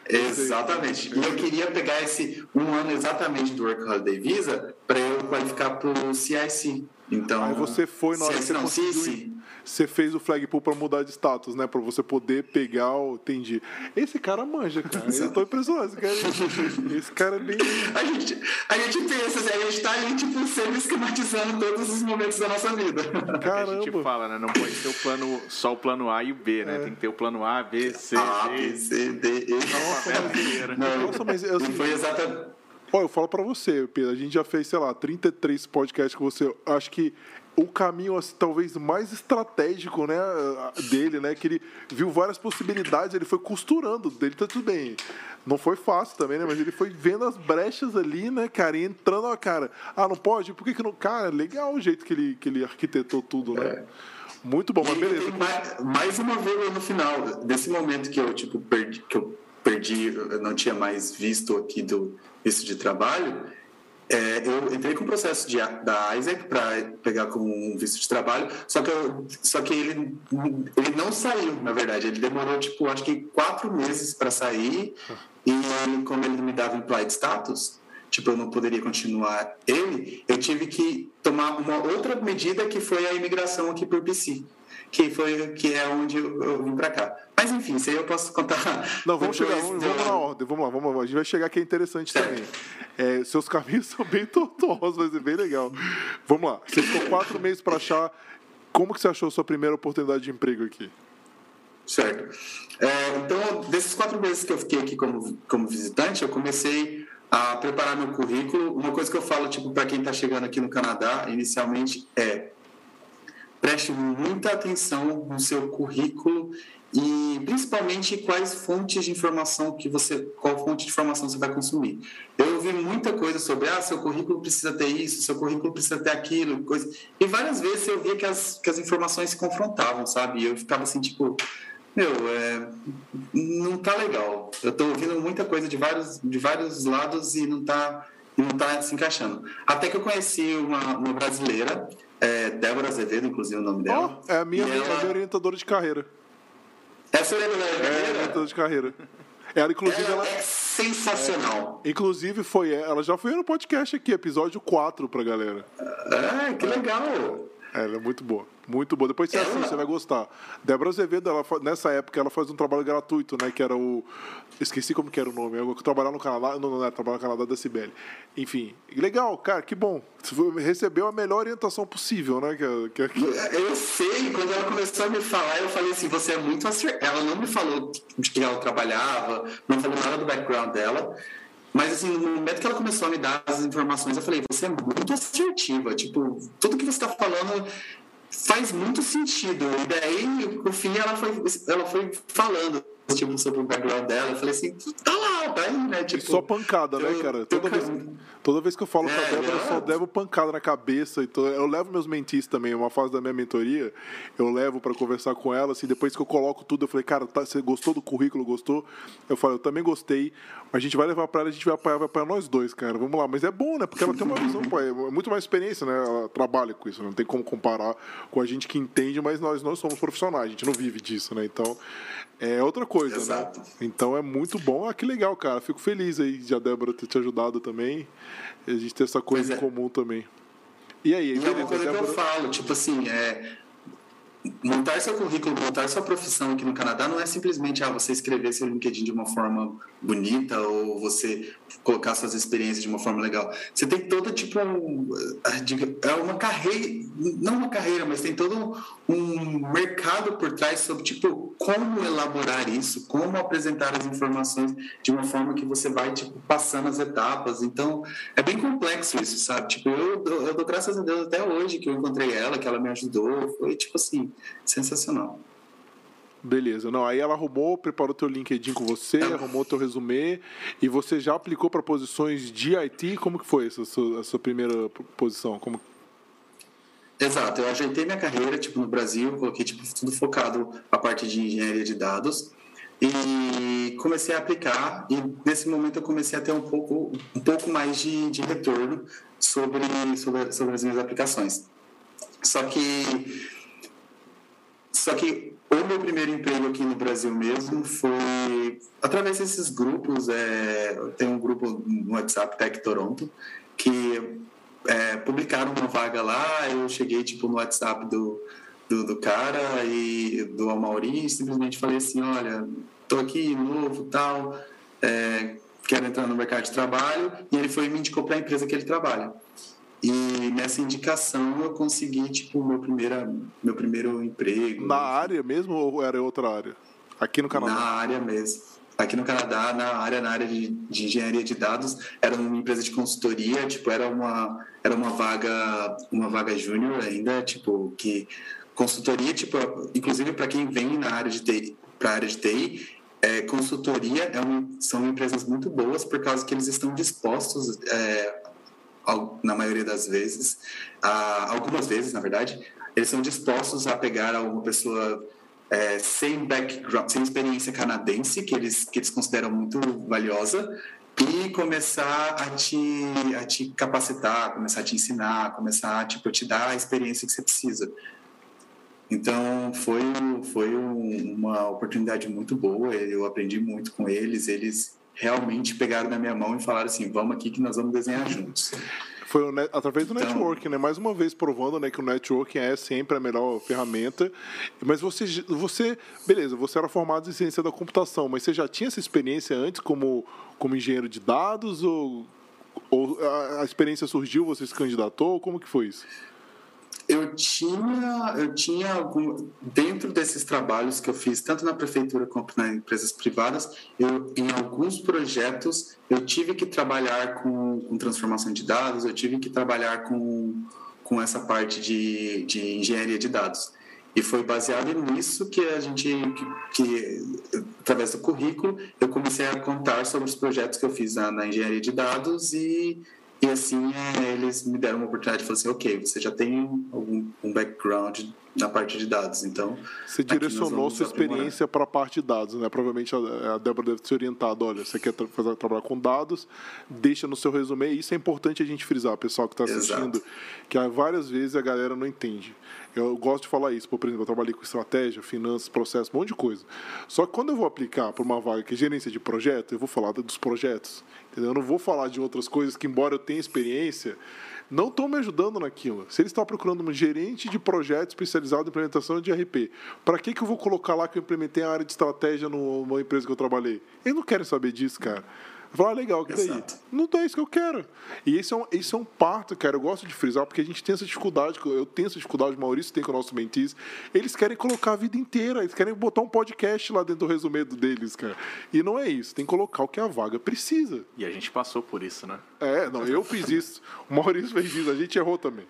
Exatamente. E eu queria pegar esse um ano exatamente do Work Holiday Visa para eu qualificar para o CIC. Então, Aí você foi na hora CIC, que você não, conseguiu... você fez o flag pull para mudar de status, né? Para você poder pegar o. Entendi. Esse cara manja, cara. Eu tô impressionado. Esse cara, é- esse cara é bem. A gente, a gente pensa, assim, a gente tá ali, tipo, sempre esquematizando todos os momentos da nossa vida. Caramba. A gente fala, né? Não pode ter o plano, só o plano A e o B, né? É. Tem que ter o plano A, B, C, A, D. B, C, D, E. Nossa, Não, Nossa, mas é não foi seguinte- exatamente. Ó, eu falo pra você, Pedro, a gente já fez, sei lá, 33 podcasts com você. Acho que o caminho, assim, talvez, mais estratégico, né, dele, né, que ele viu várias possibilidades, ele foi costurando, dele tá tudo bem. Não foi fácil também, né, mas ele foi vendo as brechas ali, né, cara, e entrando, ó, cara, ah, não pode? Por que que não? Cara, legal o jeito que ele, que ele arquitetou tudo, né? Muito bom, mas beleza. mais, mais uma vez no final, desse momento que eu, tipo, perdi, que eu perdi, eu não tinha mais visto aqui do visto de trabalho, é, eu entrei com o processo de, da Isaac para pegar como um visto de trabalho, só que, eu, só que ele, ele não saiu, na verdade. Ele demorou, tipo, acho que quatro meses para sair, e como ele me dava implied status, tipo, eu não poderia continuar ele, eu tive que tomar uma outra medida que foi a imigração aqui por PC. Que, foi, que é onde eu, eu vim para cá. Mas enfim, isso aí eu posso contar. Não, vamos chegar, vamos, do- vamos na ordem, vamos lá, vamos lá. A gente vai chegar que é interessante Certo. também. É, seus caminhos são bem tortuosos, vai ser bem legal. Vamos lá. Você ficou quatro meses para achar. Como que você achou a sua primeira oportunidade de emprego aqui? Certo. É, então, desses quatro meses que eu fiquei aqui como, como visitante, eu comecei a preparar meu currículo. Uma coisa que eu falo, tipo, para quem está chegando aqui no Canadá, inicialmente, é preste muita atenção no seu currículo e principalmente quais fontes de informação que você, qual fonte de informação você vai consumir. Eu ouvi muita coisa sobre, ah, seu currículo precisa ter isso, seu currículo precisa ter aquilo, coisa. E várias vezes eu via que as, que as informações se confrontavam, sabe? Eu ficava assim, tipo, meu, é, não tá legal. Eu tô ouvindo muita coisa de vários, de vários lados e não tá, não tá se encaixando. Até que eu conheci uma, uma brasileira, é, Débora Azevedo, inclusive o nome dela. Ó, é a minha, ela- orientadora de carreira. Essa é a Débora É a Azevedo? orientadora de carreira. Ela, inclusive, Ela ela. é sensacional. Inclusive, foi ela já foi no podcast aqui, episódio 4 pra galera. Ah, que legal. Ela é muito boa. Muito boa. Depois você Ela- assiste, você vai gostar. Débora Azevedo, ela, nessa época, ela faz um trabalho gratuito, né? Que era o. Esqueci como que era o nome. Eu trabalhar no Canadá. Não, não era trabalhar no Canadá da Cibele. Enfim. Legal, cara, que bom. Você recebeu a melhor orientação possível, né? Que, que, que- Eu sei, quando ela começou a me falar, eu falei assim, você é muito acertada. Ela não me falou de que ela trabalhava, não falou nada do background dela. Mas assim, no momento que ela começou a me dar as informações, eu falei, você é muito assertiva. Tipo, tudo que você está falando faz muito sentido. E daí, no fim, ela foi, ela foi falando tipo, sobre o background dela. Eu falei assim, tá lá, né? Tipo, só pancada, né, cara? eu Toda vez, toda vez que eu falo com a É, Débora, eu só é. levo pancada na cabeça. E to- Eu levo meus mentis também, uma fase da minha mentoria, eu levo pra conversar com ela, assim, depois que eu coloco tudo, eu falei, cara, tá- você gostou do currículo, gostou? Eu falei, eu também gostei, a gente vai levar pra ela, a gente vai apoiar, vai apoiar nós dois, cara, vamos lá. Mas é bom, né? Porque ela tem uma visão, pô, é muito mais experiência, né? Ela trabalha com isso, não tem como comparar com a gente que entende, mas nós não somos profissionais, a gente não vive disso, né? Então, é outra coisa, Exato. né? Então é muito bom. Ah, que legal, cara. Fico feliz aí de a Débora ter te ajudado também. E a gente ter essa coisa Pois em é. comum também. E aí, E é beleza, uma coisa que eu Débora- falo, tipo assim, é, montar seu currículo, montar sua profissão aqui no Canadá não é simplesmente ah, você escrever seu LinkedIn de uma forma bonita ou você colocar suas experiências de uma forma legal. Você tem toda, tipo, diga- é uma carreira, não uma carreira, mas tem todo um mercado por trás sobre, tipo, como elaborar isso, como apresentar as informações de uma forma que você vai, tipo, passando as etapas. Então, é bem complexo isso, sabe? Tipo, eu, dou- eu dou graças a Deus até hoje que eu encontrei ela, que ela me ajudou. Foi, tipo assim, sensacional. Beleza. Não, aí ela arrumou, preparou teu LinkedIn com você, arrumou teu resumê e você já aplicou para posições de IT. Como que foi essa sua, essa sua primeira posição? Como Exato, eu ajeitei minha carreira, tipo, no Brasil, coloquei, tipo, tudo focado a parte de engenharia de dados e comecei a aplicar e nesse momento eu comecei a ter um pouco, um pouco mais de, de retorno sobre, sobre, sobre as minhas aplicações. Só que só que o meu primeiro emprego aqui no Brasil mesmo foi através desses grupos. É, tem um grupo no WhatsApp Tech Toronto que é, publicaram uma vaga lá. Eu cheguei tipo no WhatsApp do, do, do cara e do Amaury, simplesmente falei assim, olha, tô aqui novo, tal, é, quero entrar no mercado de trabalho, e ele foi e me indicou para a empresa que ele trabalha. E nessa indicação eu consegui, tipo, meu, primeira, meu primeiro emprego. Na área mesmo ou era outra área? Aqui no Canadá? Na área mesmo. Aqui no Canadá, na área, na área de, de engenharia de dados, era uma empresa de consultoria, tipo, era uma, era uma vaga, uma vaga júnior ainda, tipo, que consultoria, tipo, inclusive para quem vem na área de para a área de TI, é, consultoria é um, são empresas muito boas por causa que eles estão dispostos, é, ao, na maioria das vezes, a, algumas vezes, na verdade, eles são dispostos a pegar uma pessoa é, sem background, sem experiência canadense, que eles, que eles consideram muito valiosa, e começar a te, a te capacitar, começar a te ensinar, começar a tipo, te dar a experiência que você precisa. Então foi, foi uma oportunidade muito boa, eu aprendi muito com eles, eles realmente pegaram na minha mão e falaram assim, vamos aqui que nós vamos desenhar juntos. Foi através do então, networking, né? Mais uma vez provando né, que o networking é sempre a melhor ferramenta. Mas você, você, beleza, você era formado em ciência da computação, mas você já tinha essa experiência antes como, como engenheiro de dados ou, ou a, a experiência surgiu, você se candidatou? Como que foi isso? Eu tinha, eu tinha algum, dentro desses trabalhos que eu fiz, tanto na prefeitura quanto nas empresas privadas, eu, em alguns projetos eu tive que trabalhar com, com transformação de dados, eu tive que trabalhar com, com essa parte de, de engenharia de dados. E foi baseado nisso que a gente, que, que, através do currículo, eu comecei a contar sobre os projetos que eu fiz na, na engenharia de dados e e assim, é, eles me deram uma oportunidade de falar assim, ok, você já tem algum, um background na parte de dados, então... Você direcionou sua experiência para a parte de dados, né? Provavelmente a, a Débora deve ter orientado, olha, você quer tra fazer, trabalhar com dados, deixa no seu resumê, e isso é importante a gente frisar, pessoal que está assistindo, Exato. que várias vezes a galera não entende. Eu gosto de falar isso, por exemplo, eu trabalhei com estratégia, finanças, processo, um monte de coisa. Só que quando eu vou aplicar para uma vaga que é gerência de projeto, eu vou falar dos projetos. Entendeu? Eu não vou falar de outras coisas que, embora eu tenha experiência, não estão me ajudando naquilo. Se ele está procurando um gerente de projeto especializado em implementação de RP, para que, que eu vou colocar lá que eu implementei a área de estratégia numa empresa que eu trabalhei? Eles não querem saber disso, cara. Falar, ah, legal, que? Exato. Não é isso que eu quero. E esse é, um, esse é um parto, cara. Eu gosto de frisar, porque a gente tem essa dificuldade, eu tenho essa dificuldade, o Maurício tem com o nosso mentis. Eles querem colocar a vida inteira, eles querem botar um podcast lá dentro do resumedo deles, cara. E não é isso, tem que colocar o que a vaga precisa. E a gente passou por isso, né? É, não, eu fiz isso. O Maurício fez isso, a gente errou também.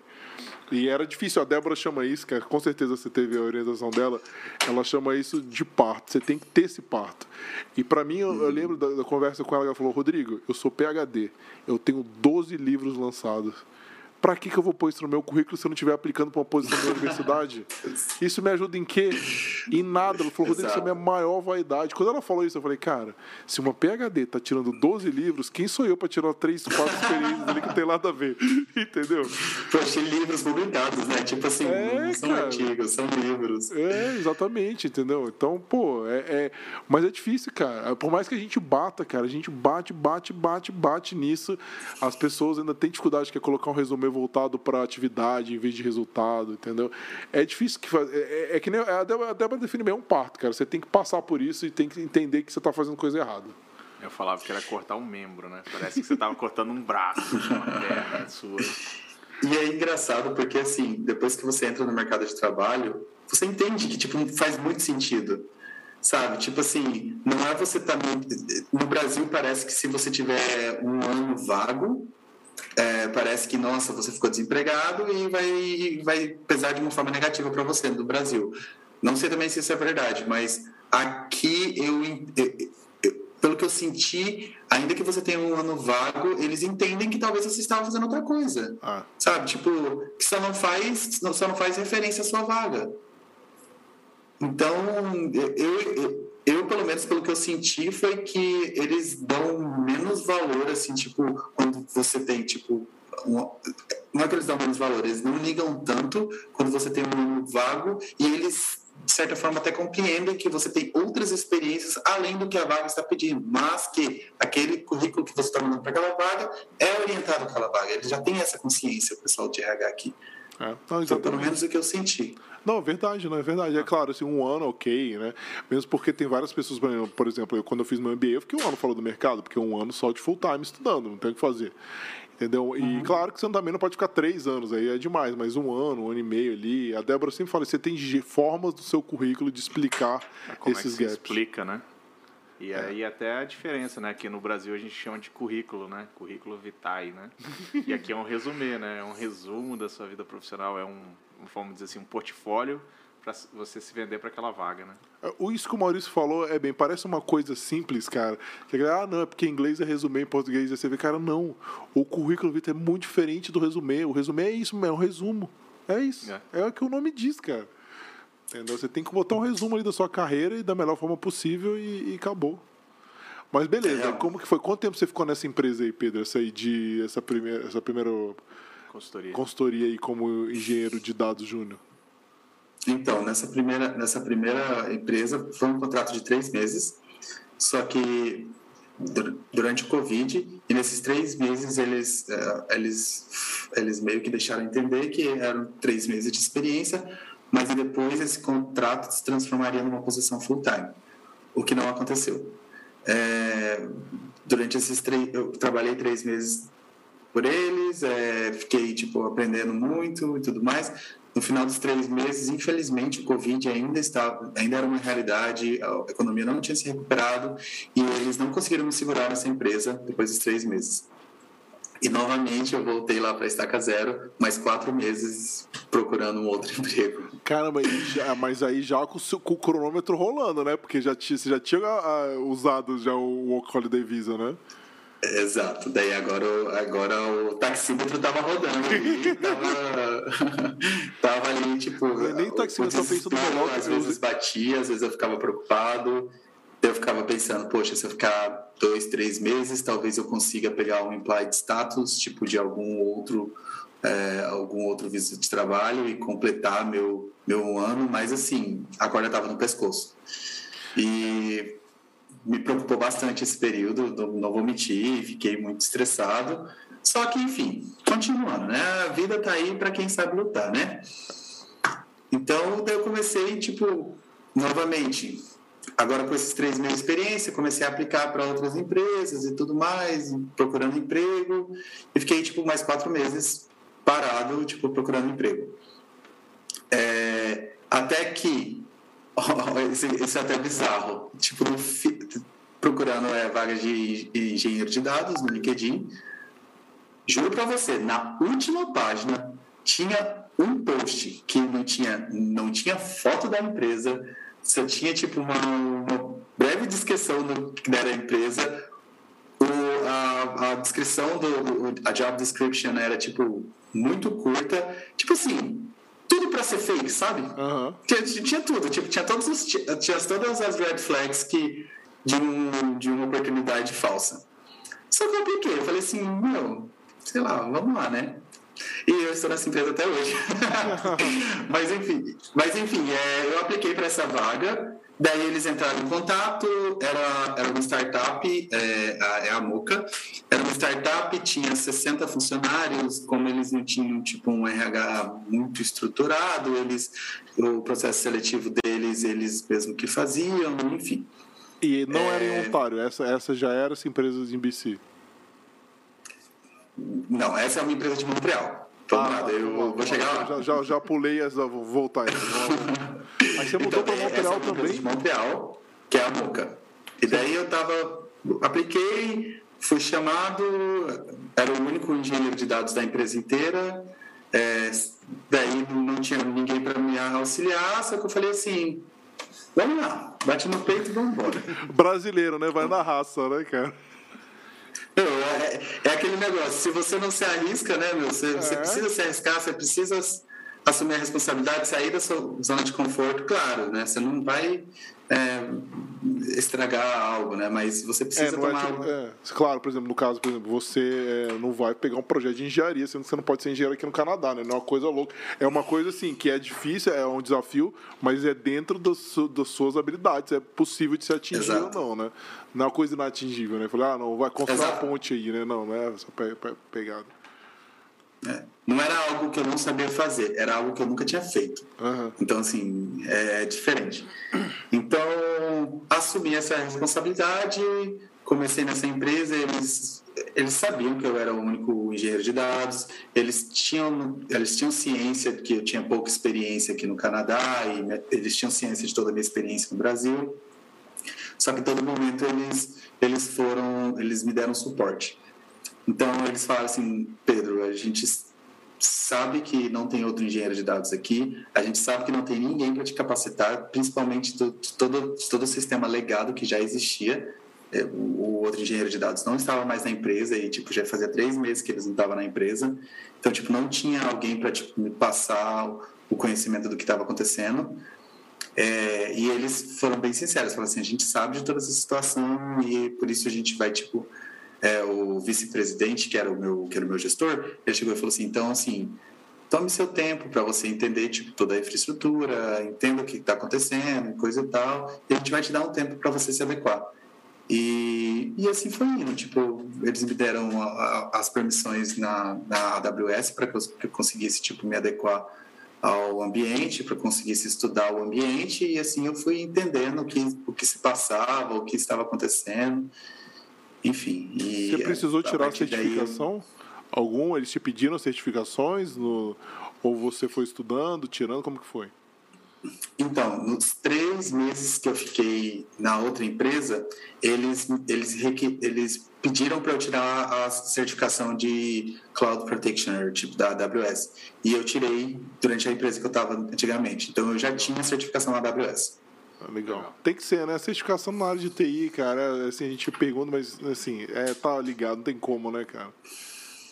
E era difícil, a Débora chama isso, que com certeza você teve a orientação dela, ela chama isso de parto, você tem que ter esse parto. E para mim, eu, eu lembro da, da, conversa com ela, ela falou, Rodrigo, eu sou PHD, eu tenho 12 livros lançados para que, que eu vou pôr isso no meu currículo se eu não estiver aplicando para uma posição da universidade? Isso me ajuda em quê? Em nada. Ela falou, Rodrigo, isso é a minha maior vaidade. Quando ela falou isso, eu falei, cara, se uma PHD está tirando 12 livros, quem sou eu para tirar 3, 4 experiências ali que não tem nada a ver? Entendeu? Eu achei livros publicados, né? Tipo assim, é, não são cara. artigos, são livros. É, exatamente, entendeu? Então, pô, é, é, Mas é difícil, cara. Por mais que a gente bata, cara, a gente bate, bate, bate, bate nisso, as pessoas ainda têm dificuldade de colocar um resumo voltado para atividade em vez de resultado, entendeu? É difícil que faz, é, é, é, que nem a Débora, a Débora define bem um parto, cara. Você tem que passar por isso e tem que entender que você está fazendo coisa errada. Eu falava que era cortar um membro, né? Parece que você estava cortando um braço, uma perna sua. E é engraçado porque, assim, depois que você entra no mercado de trabalho, você entende que, tipo, faz muito sentido sabe? Tipo assim, não é você também. Tá no Brasil, parece que se você tiver um ano vago, é, parece que, nossa, você ficou desempregado e vai, vai pesar de uma forma negativa para você do Brasil. Não sei também se isso é verdade, mas aqui eu, eu, eu, pelo que eu senti, ainda que você tenha um ano vago, eles entendem que talvez você estava fazendo outra coisa. Ah. Sabe? Tipo, que só não faz, só não faz referência à sua vaga. Então, eu, eu, eu, pelo menos pelo que eu senti, foi que eles dão menos valor, assim, tipo, quando você tem, tipo, um, não é que eles dão menos valor, eles não ligam tanto quando você tem um vago e eles, de certa forma, até compreendem que você tem outras experiências além do que a vaga está pedindo, mas que aquele currículo que você está mandando para aquela vaga é orientado àquela vaga. Eles já têm essa consciência, o pessoal de RH aqui. É. Não, Foi pelo menos o que eu senti. Não, é verdade, não é verdade. É claro, assim, um ano, ok, né? Mesmo porque tem várias pessoas, por exemplo, eu, quando eu fiz meu MBA, eu fiquei um ano fora do mercado, porque um ano só de full time estudando, não tem o que fazer. Entendeu? E uhum. claro que você também não pode ficar três anos aí, é demais, mas um ano, um ano e meio ali. A Débora sempre fala: você tem formas do seu currículo de explicar é como esses é que gaps. explica, né? E é. aí até a diferença, né? Aqui no Brasil a gente chama de currículo, né? Currículo vitae, né? E aqui é um resumê, né? É um resumo da sua vida profissional, é um, vamos dizer assim, um portfólio para você se vender para aquela vaga, né? O isso que o Maurício falou é bem, parece uma coisa simples, cara. Que, ah, não, é porque em inglês é resumê, em português é você vê, cara, não. O currículo vitae é muito diferente do resumê. O resumê é isso, é um resumo. É isso. É, é o que o nome diz, cara. Entendeu? Você tem que botar um resumo ali da sua carreira e da melhor forma possível e, e acabou. Mas beleza, é. como que foi? Quanto tempo você ficou nessa empresa aí, Pedro? Essa aí de essa primeira, essa primeira consultoria, consultoria aí como engenheiro de dados júnior? Então, nessa primeira, nessa primeira empresa foi um contrato de três meses, só que durante o Covid, e nesses três meses eles, eh, eles, eles meio que deixaram entender que eram três meses de experiência, mas depois esse contrato se transformaria numa posição full-time, o que não aconteceu. É, durante esses três, eu trabalhei três meses por eles, é, fiquei tipo aprendendo muito e tudo mais, no final dos três meses, infelizmente, o Covid ainda estava, ainda era uma realidade, a economia não tinha se recuperado e eles não conseguiram me segurar nessa empresa depois dos três meses. E novamente eu voltei lá para Estaca Zero, mais quatro meses procurando um outro emprego. Caramba, já, mas aí já com, com, o cronômetro rolando, né? Porque já tinha, você já tinha uh, usado já o Work Holiday Visa, né? Exato, daí agora, agora o taxímetro tava rodando tava, tava ali, tipo. Nem o taxímetro pensando no Às vezes batia, às vezes eu ficava preocupado, eu ficava pensando, poxa, se eu ficar dois, três meses, talvez eu consiga pegar um implied status, tipo de algum outro, é, algum outro visto de trabalho e completar meu, meu ano, mas assim, a corda estava no pescoço. E me preocupou bastante esse período, não vou mentir, fiquei muito estressado. Só que, enfim, continuando, né? A vida tá aí para quem sabe lutar, né? Então, daí eu comecei, tipo, novamente, agora com esses três meses de experiência, comecei a aplicar para outras empresas e tudo mais, procurando emprego, e fiquei, tipo, mais quatro meses parado, tipo, procurando emprego. É, até que isso, isso é até bizarro. Tipo, procurando é, vaga de engenheiro de dados no LinkedIn. Juro para você, na última página tinha um post que não tinha, não tinha foto da empresa, só tinha tipo uma, uma breve descrição do que era a empresa. O, a, a descrição do a job description era tipo muito curta, tipo assim, tudo para ser fake, sabe? Uhum. Tinha, tinha, tudo, tipo, tinha, todos os, tinha todas as red flags que, de, um, de uma oportunidade falsa. Só que eu apliquei, eu falei assim, meu, sei lá, vamos lá, né? E eu estou nessa empresa até hoje. mas enfim, mas enfim é, eu apliquei para essa vaga Daí eles entraram em contato, era, era uma startup, é, a, é a Moca, era uma startup, tinha 60 funcionários, como eles não tinham tipo um RH muito estruturado, eles, o processo seletivo deles, eles mesmo que faziam, enfim. E não era em é. Ontário, essa, essa já era essa empresa de BC? Não, essa é uma empresa de Montreal. Ah, lá, eu vou chegar lá. Já, já, já pulei essa, vou voltar. Aí você mudou então, para Montreal também? De Montreal, que é a Moca. E daí eu tava, apliquei, fui chamado, era o único engenheiro de dados da empresa inteira. É, daí não tinha ninguém para me auxiliar, só que eu falei assim: vamos lá, bate no peito e vamos embora. Brasileiro, né? Vai na raça, né, cara? Não, é, é, aquele negócio, se você não se arrisca, né, meu? Você, é. você precisa se arriscar, você precisa assumir a responsabilidade, sair da sua zona de conforto, claro, né? Você não vai é, estragar algo, né? Mas você precisa é, tomar... É, tipo, é, claro, por exemplo, no caso, por exemplo, você é, não vai pegar um projeto de engenharia, sendo que você não pode ser engenheiro aqui no Canadá, né? Não é uma coisa louca. É uma coisa, assim, que é difícil, é um desafio, mas é dentro das, das suas habilidades. É possível de ser atingido Exato. ou não, né? Não é uma coisa inatingível, né? Falei, ah, não, vai construir Exato. uma ponte aí, né? Não, não é essa pegada. É. Não era algo que eu não sabia fazer, era algo que eu nunca tinha feito. Aham. Então, assim, é diferente. Então, assumi essa responsabilidade, comecei nessa empresa, eles, eles sabiam que eu era o único engenheiro de dados, eles tinham, eles tinham ciência de que eu tinha pouca experiência aqui no Canadá, e eles tinham ciência de toda a minha experiência no Brasil. Só que em todo momento eles, eles foram, eles me deram suporte. Então, eles falaram assim, Pedro, a gente sabe que não tem outro engenheiro de dados aqui, a gente sabe que não tem ninguém para te capacitar, principalmente do, de todo, de todo o sistema legado que já existia. É, O, o outro engenheiro de dados não estava mais na empresa e tipo já fazia três meses que eles não estavam na empresa, então tipo não tinha alguém para tipo, me passar o- conhecimento do que estava acontecendo. É, e eles foram bem sinceros, falaram assim, a gente sabe de toda essa situação e por isso a gente vai tipo é, o vice-presidente, que era o meu que era o meu gestor, ele chegou e falou assim: então, assim, tome seu tempo para você entender tipo, toda a infraestrutura, entenda o que está acontecendo, coisa e tal, e a gente vai te dar um tempo para você se adequar. E, e assim foi indo. Tipo, eles me deram a- a- as permissões na, na AWS para que que eu conseguisse tipo, me adequar ao ambiente, para conseguisse estudar o ambiente, e assim eu fui entendendo o que, o que se passava, o que estava acontecendo. Enfim. Você precisou tirar a partir daí- certificação? Algum? Eles te pediram certificações? No... Ou você foi estudando, tirando? Como que foi? Então, nos três meses que eu fiquei na outra empresa, eles, eles, eles pediram para eu tirar a certificação de Cloud Practitioner, tipo da AWS. E eu tirei durante a empresa que eu estava antigamente. Então, eu já tinha a certificação na AWS. Ah, Legal. Tem que ser, né? Certificação na área de TI, cara, assim, a gente pergunta, mas assim, é, tá ligado, não tem como, né, cara?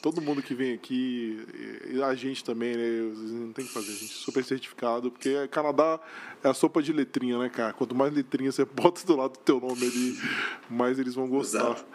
Todo mundo que vem aqui, a gente também, né? Não tem que fazer, a gente é super certificado, porque Canadá é a sopa de letrinha, né, cara? Quanto mais letrinha você bota do lado do teu nome ali, mais eles vão gostar. Exato.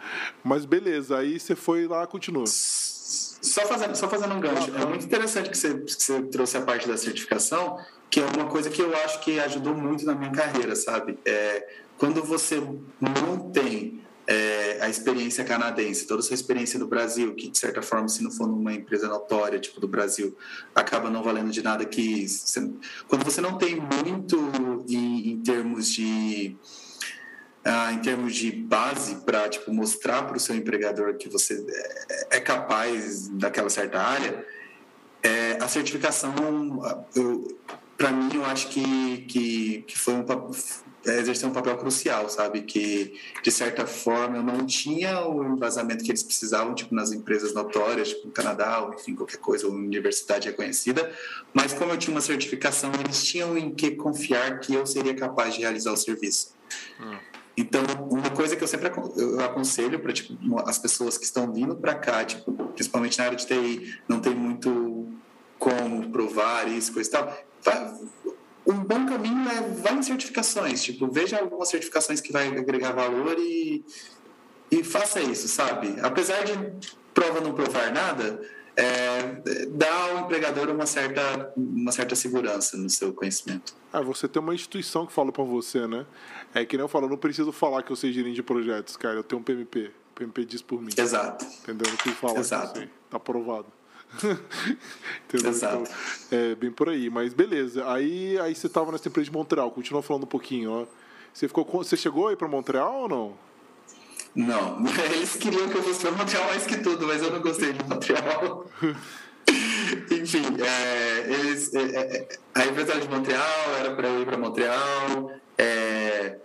Mas beleza, aí você foi lá, continua. Só fazendo, só fazendo um gancho, é muito interessante que você, que você trouxe a parte da certificação, que é uma coisa que eu acho que ajudou muito na minha carreira, sabe? É, quando você não tem é, a experiência canadense, toda a sua experiência no Brasil, que de certa forma, se não for numa empresa notória, tipo do Brasil, acaba não valendo de nada que... você- quando você não tem muito em, em termos de ah, em termos de base para tipo mostrar para o seu empregador que você é, é capaz daquela certa área é, a certificação para mim eu acho que que, que foi um é, exerceu um papel crucial sabe? Que de certa forma eu não tinha o embasamento que eles precisavam tipo nas empresas notórias tipo no Canadá ou enfim qualquer coisa ou universidade reconhecida. Mas como eu tinha uma certificação eles tinham em que confiar que eu seria capaz de realizar o serviço. Então, uma coisa que eu sempre eu aconselho para tipo, as pessoas que estão vindo para cá, tipo, principalmente na área de TI, não tem muito como provar isso, coisa e tal. Vai- um bom caminho é vá em certificações, tipo, veja algumas certificações que vai agregar valor e, e faça isso, sabe? Apesar de prova não provar nada, é, dá ao empregador uma certa, uma certa segurança no seu conhecimento. Ah, você tem uma instituição que fala pra você, né? É que nem eu falo, eu não preciso falar que eu sei gerente de projetos, cara. Eu tenho um PMP. O PMP diz por mim. Exato. Entendeu? Eu Não preciso falar Exato. que. Tá aprovado. Entendeu? Exato. Então, é bem por aí. Mas beleza. Aí, aí você tava nessa empresa de Montreal. Continua falando um pouquinho, ó. Você, ficou você chegou aí pra Montreal ou não? Não, eles queriam que eu fosse para Montreal mais que tudo, mas eu não gostei de Montreal. Enfim, é, eles, é, é, a empresa de Montreal, era para eu ir para Montreal, é,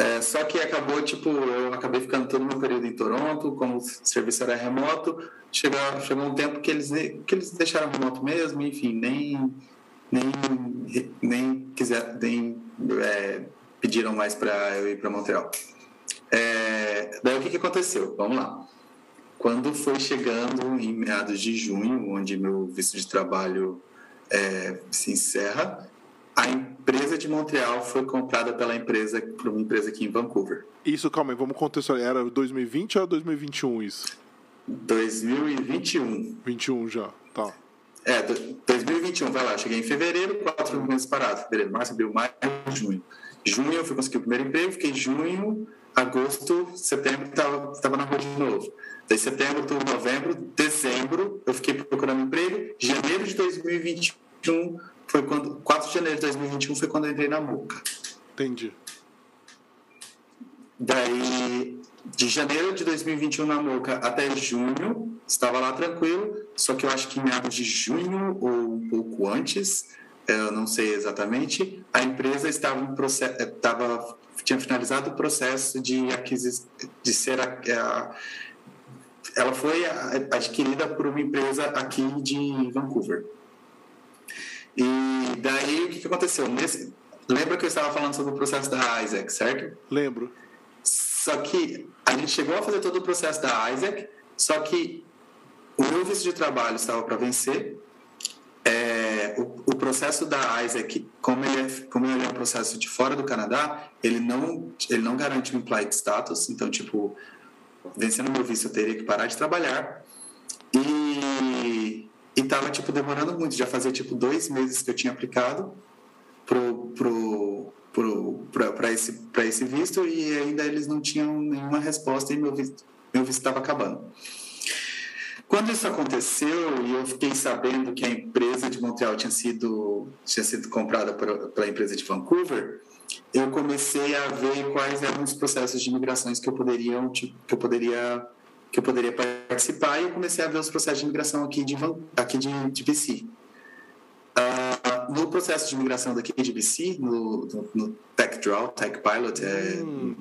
é, só que acabou, tipo, eu acabei ficando todo meu período em Toronto, como o serviço era remoto, chegou, chegou um tempo que eles, que eles deixaram remoto mesmo, enfim, nem, nem, nem, quiser, nem é, pediram mais para eu ir para Montreal. É, daí o que, que aconteceu? Vamos lá. Quando foi chegando em meados de junho, onde meu visto de trabalho é, se encerra, a empresa de Montreal foi comprada pela empresa por uma empresa aqui em Vancouver. Isso, calma aí, vamos contextualizar. Era 2020 ou era 2021 isso? 2021. 21 já, tá. É, do- 2021, vai lá. Cheguei em fevereiro, quatro meses parados. Fevereiro, março, abril, maio, junho. Junho eu fui conseguir o primeiro emprego, fiquei junho agosto, setembro, estava tava na rua de novo. Daí setembro, outubro, novembro, dezembro, eu fiquei procurando emprego. Janeiro de 2021 foi quando. 4 de janeiro de 2021 foi quando eu entrei na MUCA. Entendi. Daí, de janeiro de 2021 na MOCA até junho, estava lá tranquilo, só que eu acho que em meados de junho ou um pouco antes, eu não sei exatamente, a empresa estava em processo, estava, tinha finalizado o processo de aquisição, de ser a, ela foi adquirida por uma empresa aqui de Vancouver. E daí o que, que aconteceu? Nesse, lembra que eu estava falando sobre o processo da Isaac, certo? Lembro. Só que a gente chegou a fazer todo o processo da Isaac, só que o meu visto de trabalho estava para vencer. É, o, o, processo da Isaac, como ele, é, como ele é um processo de fora do Canadá, ele não, ele não garante o implied status. Então, tipo, vencendo meu visto, eu teria que parar de trabalhar. E estava tipo demorando muito, já fazia tipo dois meses que eu tinha aplicado pro, pro, para esse, esse visto e ainda eles não tinham nenhuma resposta e meu visto meu visto estava acabando. Quando isso aconteceu e eu fiquei sabendo que a empresa de Montreal tinha sido, tinha sido comprada pela empresa de Vancouver, eu comecei a ver quais eram os processos de imigrações que eu poderia, tipo, que eu poderia, que eu poderia participar e eu comecei a ver os processos de imigração aqui de, aqui de, de BC. Uh, no processo de migração daqui de BC, no, no, no Tech Draw, Tech Pilot, é, hum,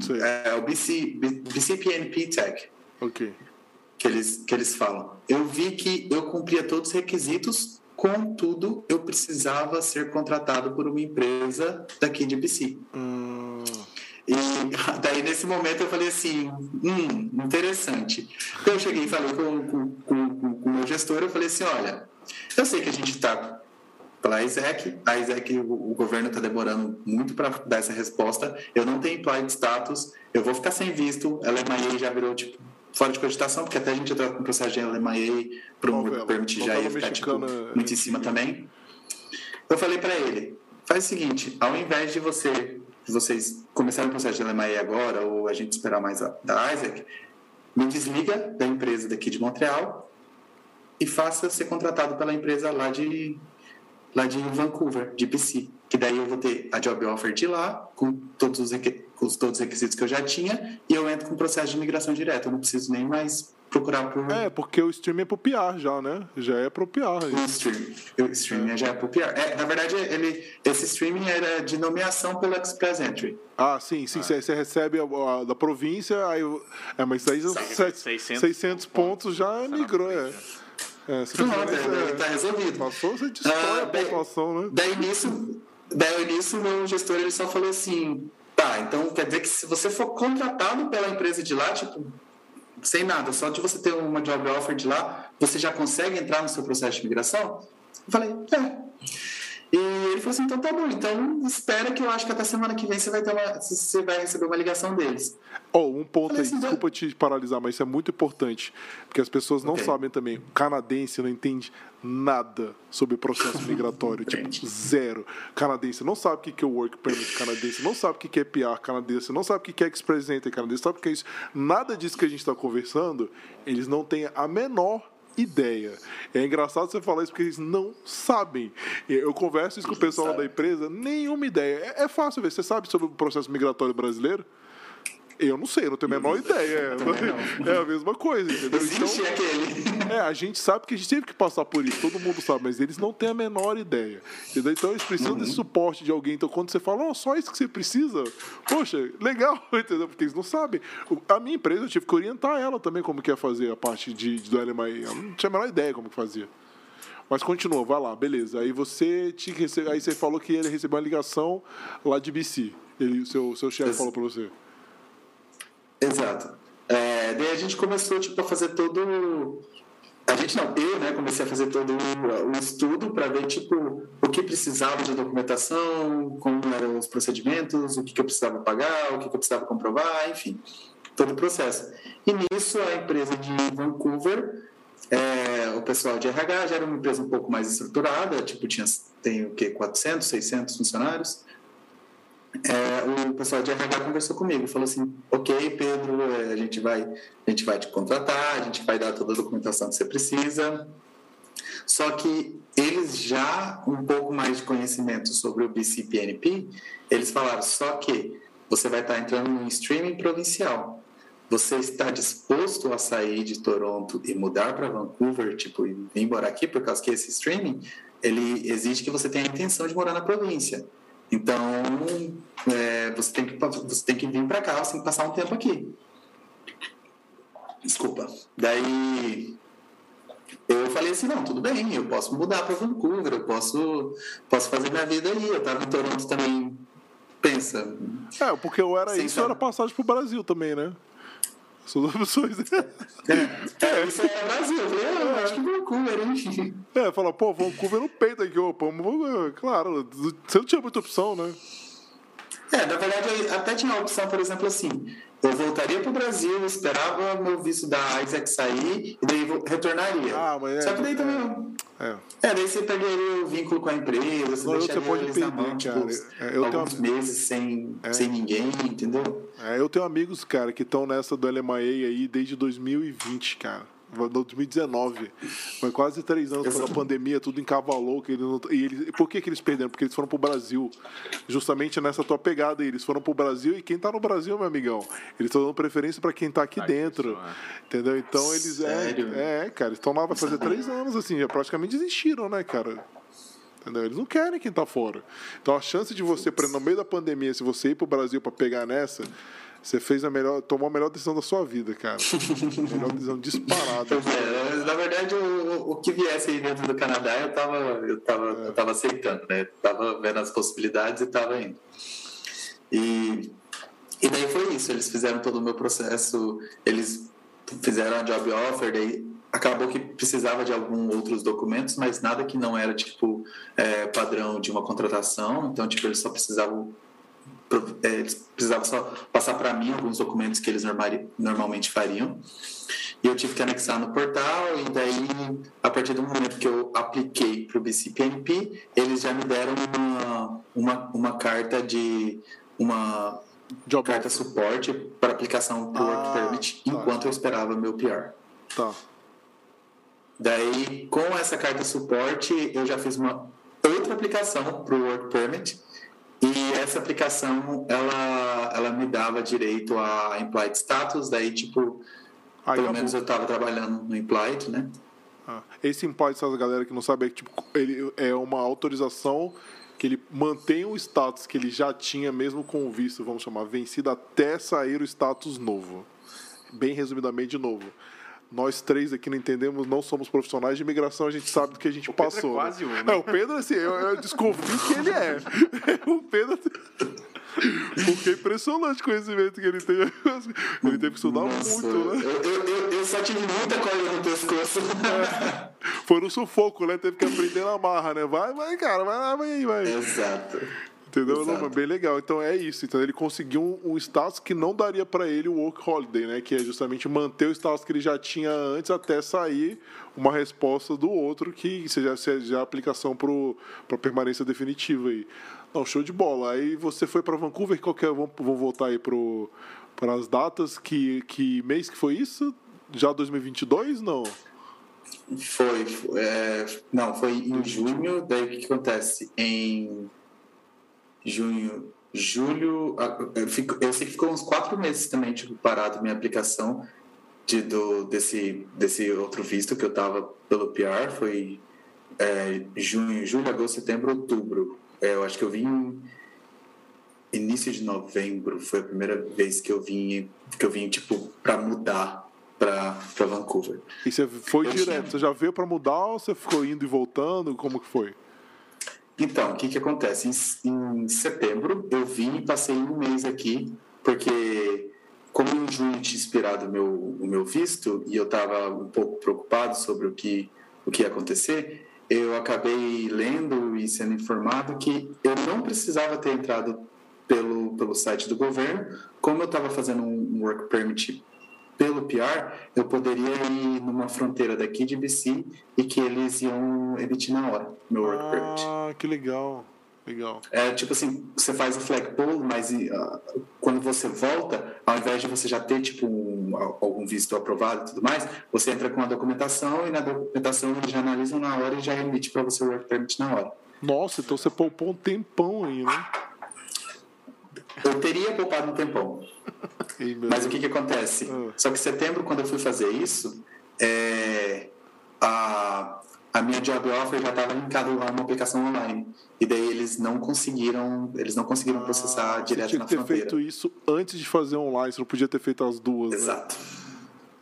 é, o BC, BC PNP Tech. Ok. Que eles, que eles falam. Eu vi que eu cumpria todos os requisitos, contudo, eu precisava ser contratado por uma empresa daqui de BC. Hum. E daí, nesse momento, eu falei assim: hum, interessante. Então, eu cheguei e falei com, com, com, com o meu gestor, eu falei assim: olha, eu sei que a gente está pela ISEC. A ISEC, o, o governo está demorando muito para dar essa resposta. Eu não tenho implied status, eu vou ficar sem visto. A LMIA já virou, tipo, fora de cogitação, porque até a gente entrou com o processo de LMIA para o permitir já ia ficar, tipo, muito em cima também. Eu falei para ele, faz o seguinte, ao invés de você vocês começarem o processo de LMIA agora, ou a gente esperar mais a, da Isaac, me desliga da empresa daqui de Montreal e faça ser contratado pela empresa lá de, lá de Vancouver, de BC. Que daí eu vou ter a job offer de lá, com todos os, com todos os requisitos que eu já tinha, e eu entro com o processo de imigração direto. Eu não preciso nem mais procurar por. É, porque o stream é pro PR já, né? Já é pro PR. O stream. O streaming é. já é pro PR. É, na verdade, ele, esse streaming era de nomeação pelo Express Entry. Ah, sim, sim. Ah. Você recebe a, a, da província, aí. É, mas aí 600, 600 pontos já migrou, é. É, Pronto, é, tá resolvido. Passou, você destrói ah, a pontuação, né? Daí nisso, daí nisso, meu gestor ele só falou assim: tá, então quer dizer que se você for contratado pela empresa de lá, tipo, sem nada, só de você ter uma job offer de lá, você já consegue entrar no seu processo de migração? Eu falei: é. E ele falou assim: então tá bom, então espera que eu acho que até semana que vem você vai, ter uma, você vai receber uma ligação deles. Oh, um ponto aí, assim, desculpa te paralisar, mas isso é muito importante, porque as pessoas não okay. sabem também. O canadense não entende nada sobre o processo migratório, tipo, zero. Canadense não sabe o que é o work permit canadense, não sabe o que é PR canadense, não sabe o que é express entry canadense, sabe o que é isso. Nada disso que a gente está conversando, eles não têm a menor ideia. É engraçado você falar isso porque eles não sabem. Eu converso isso com o pessoal da empresa, nenhuma ideia. É, é fácil ver. Você sabe sobre o processo migratório brasileiro? Eu não sei, eu não tenho a menor ideia. É, a mesma coisa, entendeu? Existe então, aquele. É, a gente sabe que a gente teve que passar por isso, todo mundo sabe, mas eles não têm a menor ideia. Entendeu? Então eles precisam uhum. desse suporte de alguém. Então quando você fala, oh, só isso que você precisa, poxa, legal, entendeu? Porque eles não sabem. A minha empresa, eu tive que orientar ela também como que ia fazer a parte de, de do LMI. Ela não tinha a menor ideia como que fazia. Mas continua, vai lá, beleza. Aí você tinha que receber, aí você falou que ele recebeu uma ligação lá de BC. Ele, seu, seu chefe falou para você. Exato. É, daí a gente começou tipo, a fazer todo. A gente não, eu né, comecei a fazer todo o, estudo para ver tipo, o que precisava de documentação, como eram os procedimentos, o que, que eu precisava pagar, o que, que eu precisava comprovar, enfim, todo o processo. E nisso a empresa de Vancouver, é, o pessoal de RH já era uma empresa um pouco mais estruturada, tipo, tinha, tem o quê, 400, 600 funcionários. É, o pessoal de RH conversou comigo, falou assim, ok, Pedro, é, a gente vai, a gente vai te contratar, a gente vai dar toda a documentação que você precisa. Só que eles já um pouco mais de conhecimento sobre o BCPNP, eles falaram só que você vai estar entrando no streaming provincial. Você está disposto a sair de Toronto e mudar para Vancouver, tipo, e vir morar aqui por causa que esse streaming ele exige que você tenha a intenção de morar na província. Então, é, você, tem que, você tem que vir para cá, você tem que passar um tempo aqui. Desculpa. Daí, eu falei assim, não, tudo bem, eu posso mudar para Vancouver, eu posso, posso fazer minha vida aí. Eu estava em Toronto também, pensa. É, porque eu era isso, era passagem pro Brasil também, né? São duas opções. É, é, isso é Brasil. Eu falei, ah, acho que Vancouver, hein? É, fala, pô, Vancouver no peito aqui, opa, claro, você não tinha muita opção, né? É, na verdade, até tinha a opção, por exemplo, assim, eu voltaria para o Brasil, esperava meu visto da Isaac sair e daí retornaria. Ah, mas é, Só que daí também. É. é, daí você perderia o vínculo com a empresa, você não, deixaria pode eles perder, na mão, tipo, é, eu alguns tenho... meses sem, é. sem ninguém, entendeu? É, eu tenho amigos, cara, que estão nessa do LMA aí desde 2020, cara. 2019. Foi quase três anos pela pandemia, tudo encavalou. Que ele não, e ele, por que, que eles perderam? Porque eles foram pro Brasil. Justamente nessa tua pegada, eles foram pro Brasil e quem tá no Brasil, meu amigão, eles estão dando preferência para quem tá aqui dentro. Isso, é. Entendeu? Então eles. É, é, cara, estão lá, vai fazer três anos, assim, já praticamente desistiram, né, cara? Entendeu? Eles não querem quem tá fora. Então a chance de você, no meio da pandemia, se você ir pro Brasil para pegar nessa você fez a melhor, tomou a melhor decisão da sua vida, cara. melhor decisão disparada. É, na verdade, o, o que viesse aí dentro do Canadá, eu tava, eu tava, é. eu tava aceitando, né? Tava vendo as possibilidades e tava indo. E, e daí foi isso. Eles fizeram todo o meu processo, eles fizeram a job offer, daí acabou que precisava de alguns outros documentos, mas nada que não era tipo é, padrão de uma contratação. Então, tipo, eles só precisavam eles precisavam só passar para mim alguns documentos que eles normalmente fariam. E eu tive que anexar no portal, e daí, a partir do momento que eu apliquei para o BCPNP, eles já me deram uma, uma, uma carta de. uma Job carta suporte para aplicação para o ah, Work Permit, tá. enquanto eu esperava meu PR. Tá. Daí, com essa carta suporte, eu já fiz uma outra aplicação para o Work Permit e essa aplicação, ela, ela me dava direito a implied status, daí, tipo, Aí pelo eu menos eu estava trabalhando no implied, né? Ah, esse implied status, galera que não sabe, é, tipo, ele é uma autorização que ele mantém o status que ele já tinha, mesmo com o visto, vamos chamar, vencido até sair o status novo. Bem resumidamente, de novo nós três aqui não entendemos, não somos profissionais de imigração, a gente sabe do que a gente o passou. Pedro é quase um, né? É, o Pedro, assim, eu, eu desconfio que ele é. o Pedro. Porque é impressionante o conhecimento que ele tem. Ele teve que estudar Nossa, muito, né? Eu, eu, eu, só tive muita coisa no pescoço. É, foi no sufoco, né? Teve que aprender na marra, né? Vai, vai, cara, vai lá, vai, vai. Exato. Entendeu? Não, bem legal. Então é isso. Então ele conseguiu um, um status que não daria para ele o work holiday, né? Que é justamente manter o status que ele já tinha antes até sair uma resposta do outro que seja, seja a aplicação para permanência definitiva aí. Não, show de bola. Aí você foi para Vancouver, qualquer vamos, vamos voltar aí para as datas que que mês que foi isso? Já 2022? Não. Foi, é, não, foi em junho. Daí o que, que acontece? Em junho, julho. Eu, fico, eu sei que ficou uns quatro meses também, tipo, parado minha aplicação de, do, desse, desse outro visto que eu tava pelo PR. Foi é, junho, julho, agosto, setembro, outubro. É, eu acho que eu vim início de novembro. Foi a primeira vez que eu vim, que eu vim tipo, para mudar para Vancouver. E você foi eu direto? Tinha... Você já veio para mudar ou você ficou indo e voltando? Como que foi? Então, o que, que acontece? Em, em, setembro, eu vim e passei um mês aqui, porque como em junho tinha expirado o meu, o meu visto e eu estava um pouco preocupado sobre o que, o que ia acontecer, eu acabei lendo e sendo informado que eu não precisava ter entrado pelo, pelo site do governo, como eu estava fazendo um work permit pelo PR, eu poderia ir numa fronteira daqui de BC e que eles iam emitir na hora meu work ah, permit. Ah, que legal. Legal. É tipo assim, você faz o flagpole, mas uh, quando você volta, ao invés de você já ter tipo um, algum visto aprovado e tudo mais, você entra com a documentação e na documentação eles já analisam na hora e já emite para você o work permit na hora. Nossa, então você poupou um tempão aí, né? Eu teria poupado um tempão. Mas o que, que acontece? Ah. Só que em setembro, quando eu fui fazer isso, é, a, a minha job offer já estava linkada lá numa aplicação online. E daí eles não conseguiram, eles não conseguiram processar Ah, direto você tinha na que ter fronteira. feito isso antes de fazer online, você não podia ter feito as duas, né? Exato, É,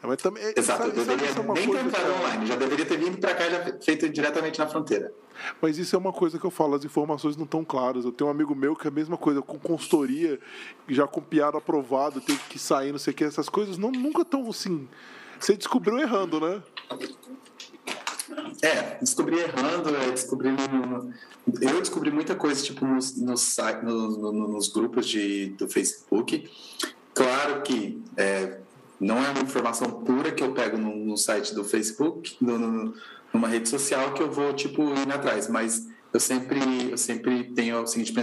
Mas também, exato. sabe- Eu sabe deveria isso é nem coisa, ter entrado cara? online, já deveria ter vindo para cá já feito diretamente na fronteira. Mas isso é uma coisa que eu falo, as informações não estão claras. Eu tenho um amigo meu que é a mesma coisa, com consultoria, já com piada aprovado, tem que sair, não sei o que, essas coisas não, nunca estão assim. Você descobriu errando, né? É, descobri errando, é, descobri eu descobri muita coisa tipo nos, nos, site- no- no- nos grupos de, do Facebook. Claro que é, não é uma informação pura que eu pego no, no site do Facebook, no- no- numa rede social que eu vou tipo ir atrás, mas eu sempre eu sempre tenho o seguinte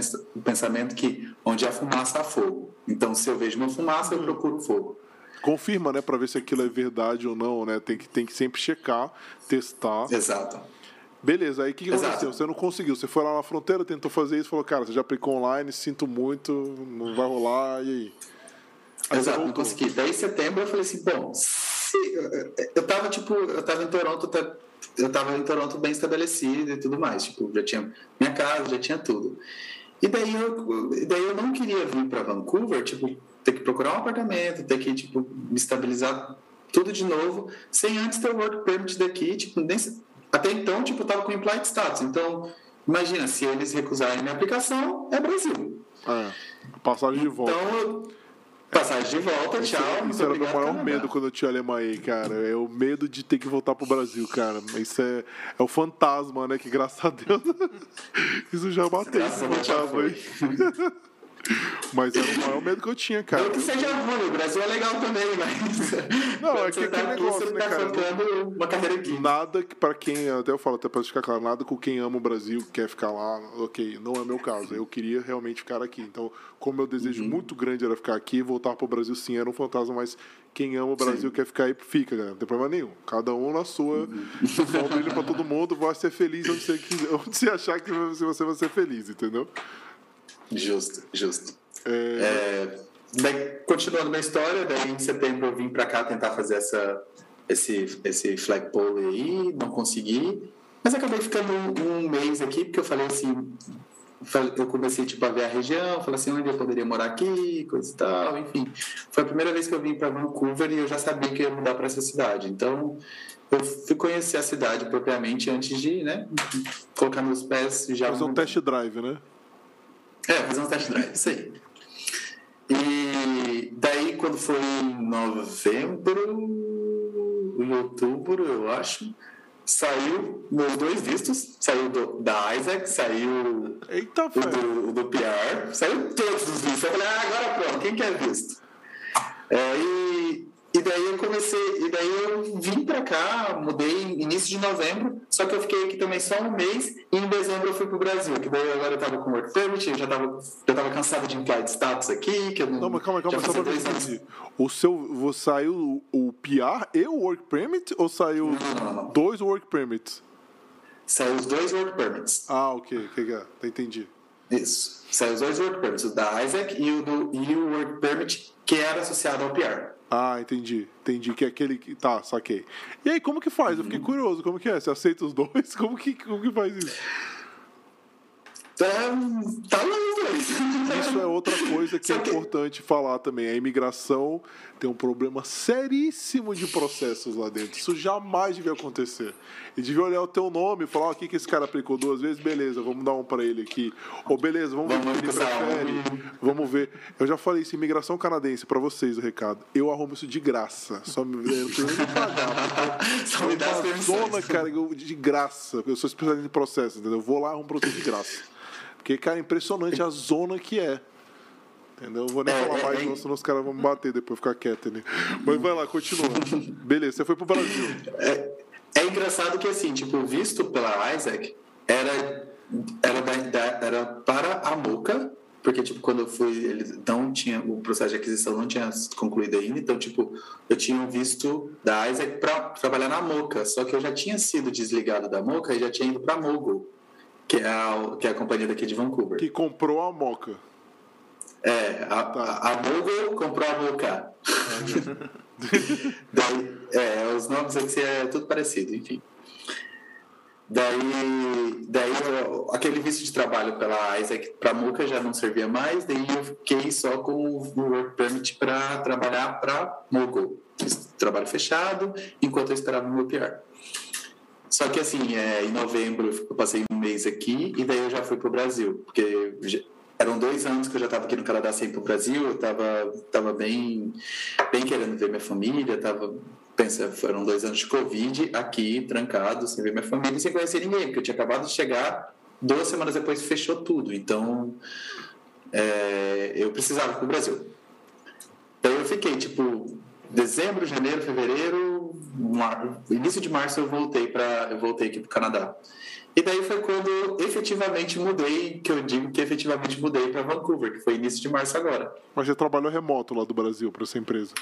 pensamento que onde há fumaça há fogo. Então se eu vejo uma fumaça eu procuro fogo. Confirma, né, pra ver se aquilo é verdade ou não, né? Tem que, tem que sempre checar, testar. Exato. Beleza, aí o que, que aconteceu? Você não conseguiu. Você foi lá na fronteira, tentou fazer isso, falou, cara, você já aplicou online, sinto muito, não vai rolar, e aí? Exato, não consegui. Daí em setembro eu falei assim, bom, se, eu tava tipo, eu tava em Toronto, eu tava em Toronto bem estabelecido e tudo mais, tipo, já tinha minha casa, já tinha tudo. E daí eu, daí eu não queria vir para Vancouver, tipo, ter que procurar um apartamento, ter que tipo me estabilizar tudo de novo, sem antes ter o work permit daqui, tipo, nem até então, tipo, eu tava com implied status. Então, imagina, se eles recusarem minha aplicação, é Brasil. É, passagem de volta. Então, eu- passagem de volta, tchau. isso era meu maior medo quando eu tinha Alemanha, cara. É o medo de ter que voltar pro Brasil, cara. Isso é, é o fantasma, né? Que graças a Deus. Isso já bateu esse fantasma aí. Mas era o maior medo que eu tinha, cara. Não que seja ruim, o Brasil é legal também, mas. Não, é que você tá aquele negócio, você né, tá cara? uma carreira aqui. Nada que para quem, até eu falo, até para ficar claro, nada com quem ama o Brasil, quer ficar lá, ok, não é meu caso. Eu queria realmente ficar aqui. Então, como meu desejo Uhum. muito grande era ficar aqui, voltar pro Brasil sim era um fantasma, mas quem ama o Brasil quer ficar aí, fica, cara, não tem problema nenhum. Cada um na sua, Uhum. um brilho para todo mundo, vai ser feliz onde você, quiser, onde você achar que você vai ser feliz, entendeu? Justo, justo. É, É, daí, continuando minha história, daí em setembro eu vim pra cá tentar fazer essa, esse, esse flagpole aí, não consegui. Mas acabei ficando um, um mês aqui, porque eu falei assim. Eu comecei tipo, a ver a região, falei assim, onde eu poderia morar aqui, coisa e tal, enfim. Foi a primeira vez que eu vim para Vancouver e eu já sabia que eu ia mudar para essa cidade. Então, eu fui conhecer a cidade propriamente antes de né, colocar meus pés já. fazer um test drive, né? É, fazer um test drive, isso aí. E daí, quando foi em novembro, em outubro, eu acho, saiu meus dois vistos. Saiu do, da Isaac, saiu Eita, o do, o do PR, saiu todos os vistos. Eu falei, ah, agora pronto, quem quer visto? É, e daí eu comecei, e daí eu vim pra cá, mudei início de novembro, só que eu fiquei aqui também só um mês, e em dezembro eu fui pro Brasil, que daí agora eu tava com work permit, eu já tava, já tava cansado de implied status aqui, que eu não, calma, calma, já só pra ver. O seu, você saiu o PR e o Work Permit ou saiu Não, não, não. dois Work Permits? Saiu os dois work permits. Ah, ok, ok, ok, entendi. Isso. Saiu os dois work permits, o da Isaac e o, do, e o work permit que era associado ao PR. Ah, entendi, entendi, que é aquele que... Tá, saquei. E aí, como que faz? Eu fiquei Uhum. curioso, como que é? Você aceita os dois? Como que, como que faz isso? Tá, tá lá os dois. Isso é outra coisa que é que- importante falar também. A imigração tem um problema seríssimo de processos lá dentro. Isso jamais devia acontecer. E devia olhar o teu nome e falar: o que, que esse cara aplicou duas vezes? Beleza, vamos dar um pra ele aqui. Ou beleza, vamos ver o Vamos que ele prefere. Vamos ver. Eu já falei isso, imigração canadense, pra vocês o recado. Eu arrumo isso de graça. Só me eu tenho que pagar. Só me dá uma zona, cara, de graça. Eu sou especialista em processos, entendeu? Eu vou lá e arrumo vocês de graça. Porque, cara, é impressionante a zona que é. Entendeu? Eu vou nem É, falar é, mais, é. não, senão os caras vão me bater depois, ficar quieto, né? Mas vai lá, continua. Beleza, você foi pro Brasil. É, é engraçado que, assim, tipo, visto pela Isaac era era, da, da, era para a Moca, porque, tipo, quando eu fui, ele não tinha, o processo de aquisição não tinha concluído ainda, então, tipo, eu tinha um visto da Isaac para trabalhar na Moca, só que eu já tinha sido desligado da Moca e já tinha ido para a Mogul, que é a, que é a companhia daqui de Vancouver. Que comprou a Moca. É, a, a, a Mogul comprou a Moca. Daí, é, os nomes aqui é tudo parecido, enfim. Daí, daí eu, aquele visto de trabalho pela Isaac para Muca já não servia mais, daí eu fiquei só com o work permit para trabalhar para Mogul. Trabalho fechado, enquanto eu esperava o meu PR. Só que assim, é, em novembro eu passei um mês aqui e daí eu já fui para o Brasil, porque eram dois anos que eu já estava aqui no Canadá sem ir para o Brasil, eu estava tava bem, bem querendo ver minha família, estava pensa, foram dois anos de Covid aqui, trancado, sem ver minha família, sem conhecer ninguém, porque eu tinha acabado de chegar, duas semanas depois fechou tudo. Então, é, eu precisava ir para o Brasil. Então, eu fiquei, tipo, dezembro, janeiro, fevereiro, mar... início de março eu voltei para eu voltei aqui para o Canadá. E daí foi quando efetivamente mudei, que eu digo que efetivamente mudei para Vancouver, que foi início de março agora. Mas você trabalhou remoto lá do Brasil para essa empresa?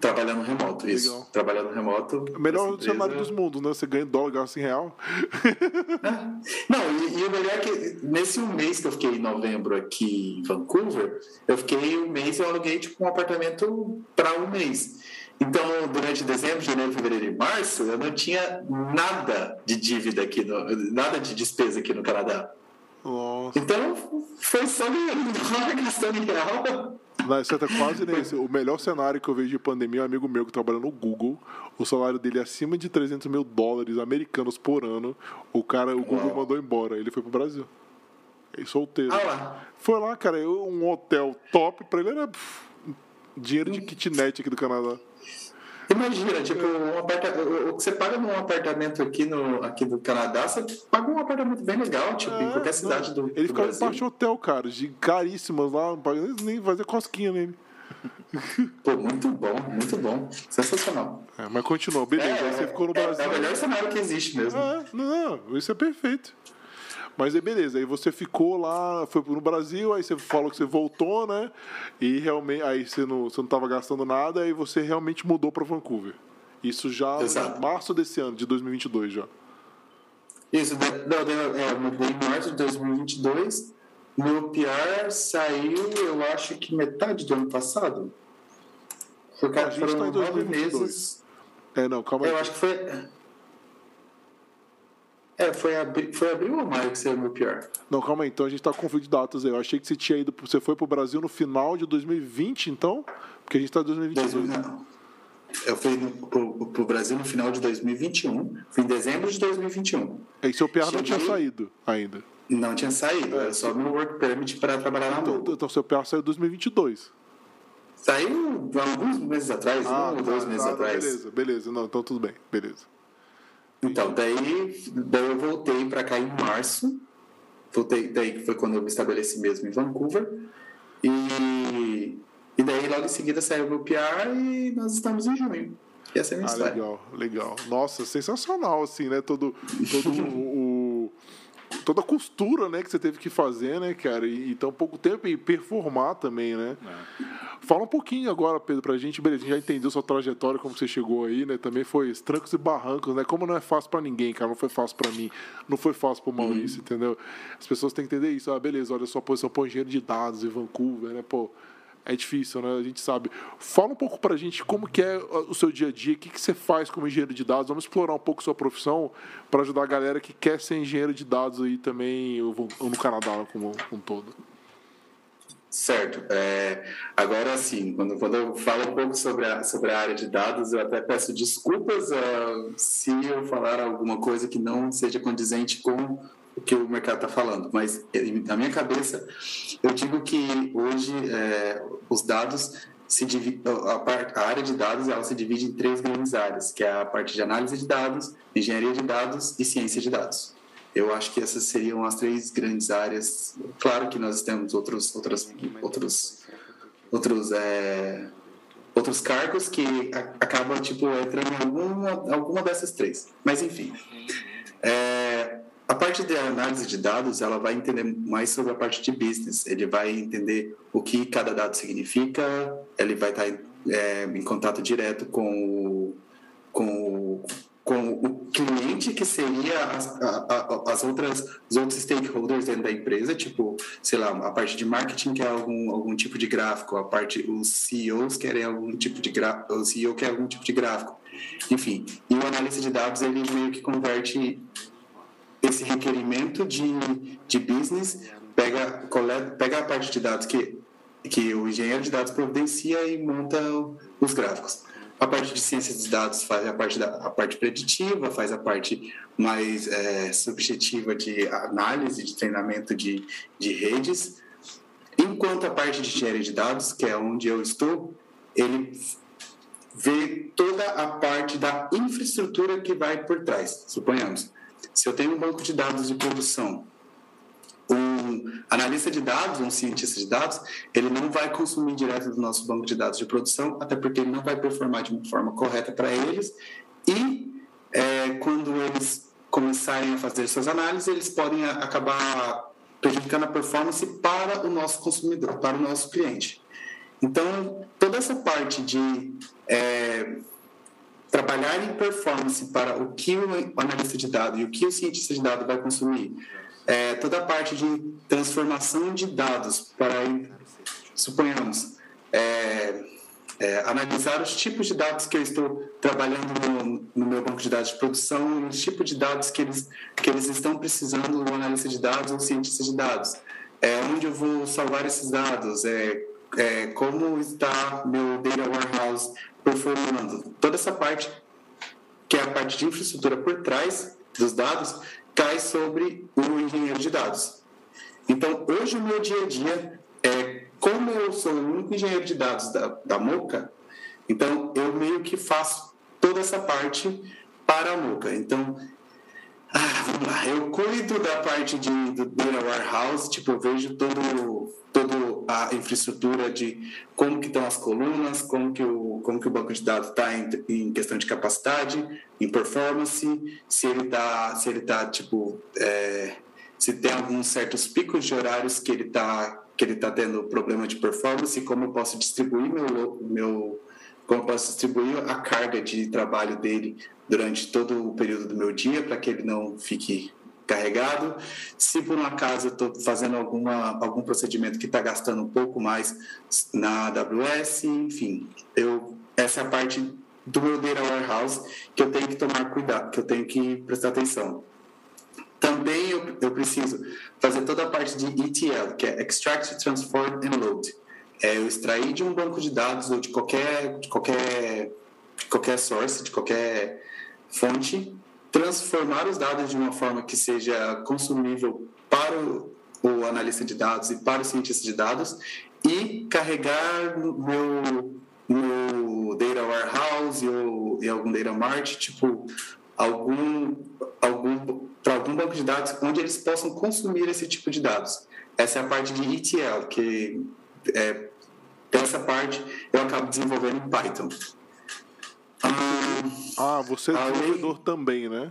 Trabalhando remoto, isso. Legal. Trabalhando remoto. Melhor cenário dos mundos, né? Você ganha dólar, gasta em real. É. Não, e, e, o melhor é que nesse um mês que eu fiquei em novembro aqui em Vancouver, eu fiquei um mês e eu aluguei tipo, um apartamento para um mês. Então, durante dezembro, janeiro, fevereiro e março, eu não tinha nada de dívida aqui, no, nada de despesa aqui no Canadá. Nossa. Então, foi só ganhando dólar, gastando em real. Você tá quase nesse. O melhor cenário que eu vejo de pandemia é um amigo meu que trabalha no Google. O salário dele é acima de 300 mil dólares americanos por ano. O cara, o Google Uau. mandou embora. Ele foi pro Brasil. Ele solteiro. Ah lá. Foi lá, cara. Um hotel top pra ele era pff, dinheiro de kitnet aqui do Canadá. Imagina, tipo, um apartamento, o que você paga num apartamento aqui no, aqui do Canadá, você paga um apartamento bem legal, tipo, é, em qualquer cidade do Ele ficava em baixo hotel, cara, de caríssimas lá, não paga nem fazer cosquinha nele. Pô, muito bom, muito bom. Sensacional. É, mas continua, beleza. É, aí você ficou no Brasil. É, é o melhor cenário que existe mesmo. É, não, isso é perfeito. Mas aí beleza, aí você ficou lá, foi no Brasil, aí você falou que você voltou, né? E realmente, aí você não, você não tava gastando nada, aí você realmente mudou para Vancouver. Isso já em março desse ano, de 2022 já. Isso, não, é, eu mudei em março de 2022. Meu PR saiu, eu acho que metade do ano passado. Porque a gente foram tá nove meses. É, não, calma aí. Eu acho que foi. É, foi, abri... foi abril ou maio que saiu meu pior? Não, calma aí, então a gente tá com conflito de datas aí. Eu achei que você tinha ido. Você foi pro Brasil no final de 2020, então? Porque a gente tá em 2022. Não. Eu fui pro, pro Brasil no final de 2021. Fui em dezembro de 2021. E seu PR não tinha saído ainda? Não tinha saído, é. era só meu work permit para trabalhar na então, Então seu PR saiu em 2022. Saiu alguns meses atrás, ah, um ou dois tá, meses tá, atrás. Beleza, beleza. Não, então tudo bem, beleza. Então, daí, daí eu voltei para cá em março. Voltei, daí foi quando eu me estabeleci mesmo em Vancouver. E, e daí logo em seguida saiu o meu PR e nós estamos em junho. E essa é a minha ah, história. Legal, legal. Nossa, sensacional, assim, né? Todo, todo o, toda a costura, né, que você teve que fazer, né, cara? E, e tão pouco tempo e performar também, né? É. Fala um pouquinho agora, Pedro, pra gente. Beleza, a gente já entendeu sua trajetória, como você chegou aí, né? Também foi trancos e barrancos, né? Como não é fácil para ninguém, cara. Não foi fácil para mim, não foi fácil pro Maurício, uhum. entendeu? As pessoas têm que entender isso. Ah, beleza, olha a sua posição, pô, engenheiro de dados em Vancouver, né? Pô, é difícil, né? A gente sabe. Fala um pouco pra gente como que é o seu dia a dia, o que, que você faz como engenheiro de dados. Vamos explorar um pouco sua profissão para ajudar a galera que quer ser engenheiro de dados aí também, ou no Canadá como um todo. Certo. É, agora, sim, quando, quando eu falo um pouco sobre a, sobre a área de dados, eu até peço desculpas uh, se eu falar alguma coisa que não seja condizente com o que o mercado está falando. Mas, na minha cabeça, eu digo que hoje é, os dados se divide, a, part, a, área de dados ela se divide em três grandes áreas, que é a parte de análise de dados, engenharia de dados e ciência de dados. Eu acho que essas seriam as três grandes áreas. Claro que nós temos outros, outros, outros, outros, é, outros cargos que acabam tipo entrando em alguma, alguma dessas três. Mas enfim, é, a parte de análise de dados, ela vai entender mais sobre a parte de business. Ele vai entender o que cada dado significa, ele vai estar é, em contato direto com o, com o, com o cliente, que seria as, a, as outras, os outros stakeholders dentro da empresa, tipo, sei lá, a parte de marketing quer algum, algum tipo de gráfico, a parte, os CEOs querem algum tipo de gráfico, o CEO quer algum tipo de gráfico. Enfim, e o analista de dados, ele meio que converte esse requerimento de, de business, pega, coleta, pega a parte de dados que, que o engenheiro de dados providencia e monta os gráficos. A parte de ciências de dados faz a parte, da, a parte preditiva, faz a parte mais é, subjetiva de análise, de treinamento de, de redes. Enquanto a parte de engenharia de dados, que é onde eu estou, ele vê toda a parte da infraestrutura que vai por trás. Suponhamos, se eu tenho um banco de dados de produção, um analista de dados, um cientista de dados, ele não vai consumir direto do nosso banco de dados de produção, até porque ele não vai performar de uma forma correta para eles. E é, quando eles começarem a fazer suas análises, eles podem acabar prejudicando a performance para o nosso consumidor, para o nosso cliente. Então, toda essa parte de é, trabalhar em performance para o que o analista de dados e o que o cientista de dados vai consumir, é, toda a parte de transformação de dados para, suponhamos, é, é, analisar os tipos de dados que eu estou trabalhando no, no, meu banco de dados de produção e os tipos de dados que eles, que eles estão precisando no analista de dados ou cientista de dados. É, onde eu vou salvar esses dados, é, é, como está meu data warehouse performando. Toda essa parte, que é a parte de infraestrutura por trás dos dados, cai sobre o engenheiro de dados. Então, hoje o meu dia a dia é, como eu sou o único engenheiro de dados da, da Moca, então eu meio que faço toda essa parte para a Moca. Então, ah, vamos lá, eu cuido da parte de, do Data Warehouse, tipo, eu vejo todo, todo a infraestrutura de como que estão as colunas, como que o, como que o banco de dados está em, em, questão de capacidade, em performance, se ele está, se ele tá, tipo, é, se tem alguns certos picos de horários que ele está que ele está tendo problema de performance, como eu posso distribuir meu, meu como eu posso distribuir a carga de trabalho dele durante todo o período do meu dia para que ele não fique carregado. Se por um acaso eu estou fazendo alguma, algum procedimento que está gastando um pouco mais na AWS, enfim, eu, essa é a parte do meu data warehouse que eu tenho que tomar cuidado, que eu tenho que prestar atenção. Também eu, eu preciso fazer toda a parte de ETL, que é Extract, Transform and Load. É eu extrair de um banco de dados ou de qualquer, de qualquer, de qualquer source, de qualquer fonte, transformar os dados de uma forma que seja consumível para o, o analista de dados e para o cientista de dados e carregar meu, no data warehouse ou em algum data mart, tipo algum algum para algum banco de dados onde eles possam consumir esse tipo de dados. Essa é a parte de ETL que é, essa parte eu acabo desenvolvendo em Python. Ah, você é desenvolvedor também, né?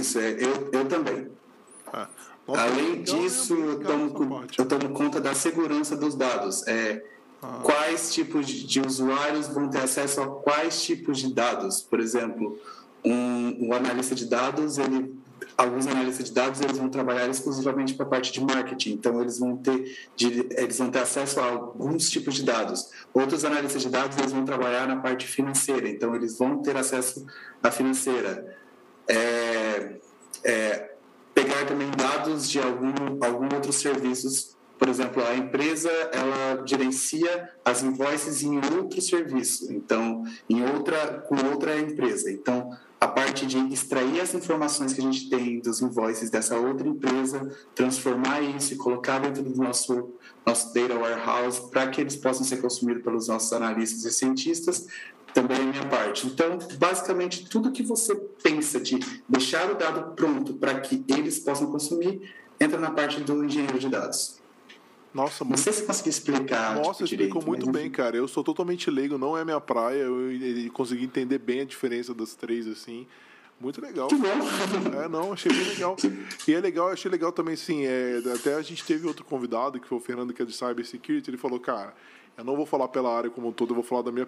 Isso, é, eu, eu também. Ah, nossa, Além então disso, eu tomo, eu tomo conta da segurança dos dados. É, ah. Quais tipos de usuários vão ter acesso a quais tipos de dados? Por exemplo, um, um analista de dados, ele alguns analistas de dados eles vão trabalhar exclusivamente para a parte de marketing, então eles vão ter de, eles vão ter acesso a alguns tipos de dados. Outros analistas de dados eles vão trabalhar na parte financeira, então eles vão ter acesso à financeira. É, é, pegar também dados de algum algum outros serviços por exemplo, a empresa ela gerencia as invoices em outro serviço, então em outra com outra empresa. Então a parte de extrair as informações que a gente tem dos invoices dessa outra empresa, transformar isso e colocar dentro do nosso, nosso data warehouse para que eles possam ser consumidos pelos nossos analistas e cientistas, também é minha parte. Então, basicamente, tudo que você pensa de deixar o dado pronto para que eles possam consumir, entra na parte do engenheiro de dados. Nossa, não sei se consegui explicar. Nossa, tipo, explicou muito mas... bem, cara. Eu sou totalmente leigo, não é minha praia. Eu consegui entender bem a diferença das três, assim. Muito legal. Que bom. É, não, achei bem legal. E é legal, achei legal também, sim, é, até a gente teve outro convidado, que foi o Fernando, que é de Cybersecurity, ele falou, cara, eu não vou falar pela área como um todo, eu vou falar da minha,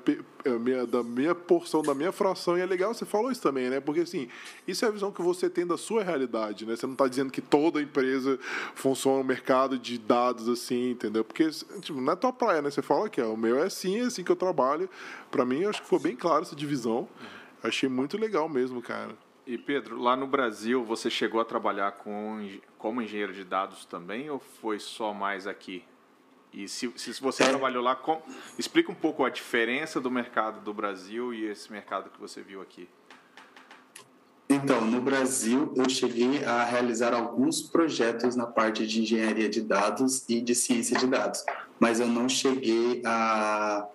minha, da minha porção, da minha fração. E é legal você falou isso também, né? Porque, assim, isso é a visão que você tem da sua realidade, né? Você não está dizendo que toda empresa funciona no mercado de dados assim, entendeu? Porque, tipo, não é tua praia, né? Você fala que é, o meu é assim, é assim que eu trabalho. Para mim, acho que foi bem claro essa divisão. Achei muito legal mesmo, cara. E Pedro, lá no Brasil, você chegou a trabalhar com, como engenheiro de dados também ou foi só mais aqui? E se, se você trabalhou lá, com, explica um pouco a diferença do mercado do Brasil e esse mercado que você viu aqui. Então, no Brasil, eu cheguei a realizar alguns projetos na parte de engenharia de dados e de ciência de dados, mas eu não cheguei a,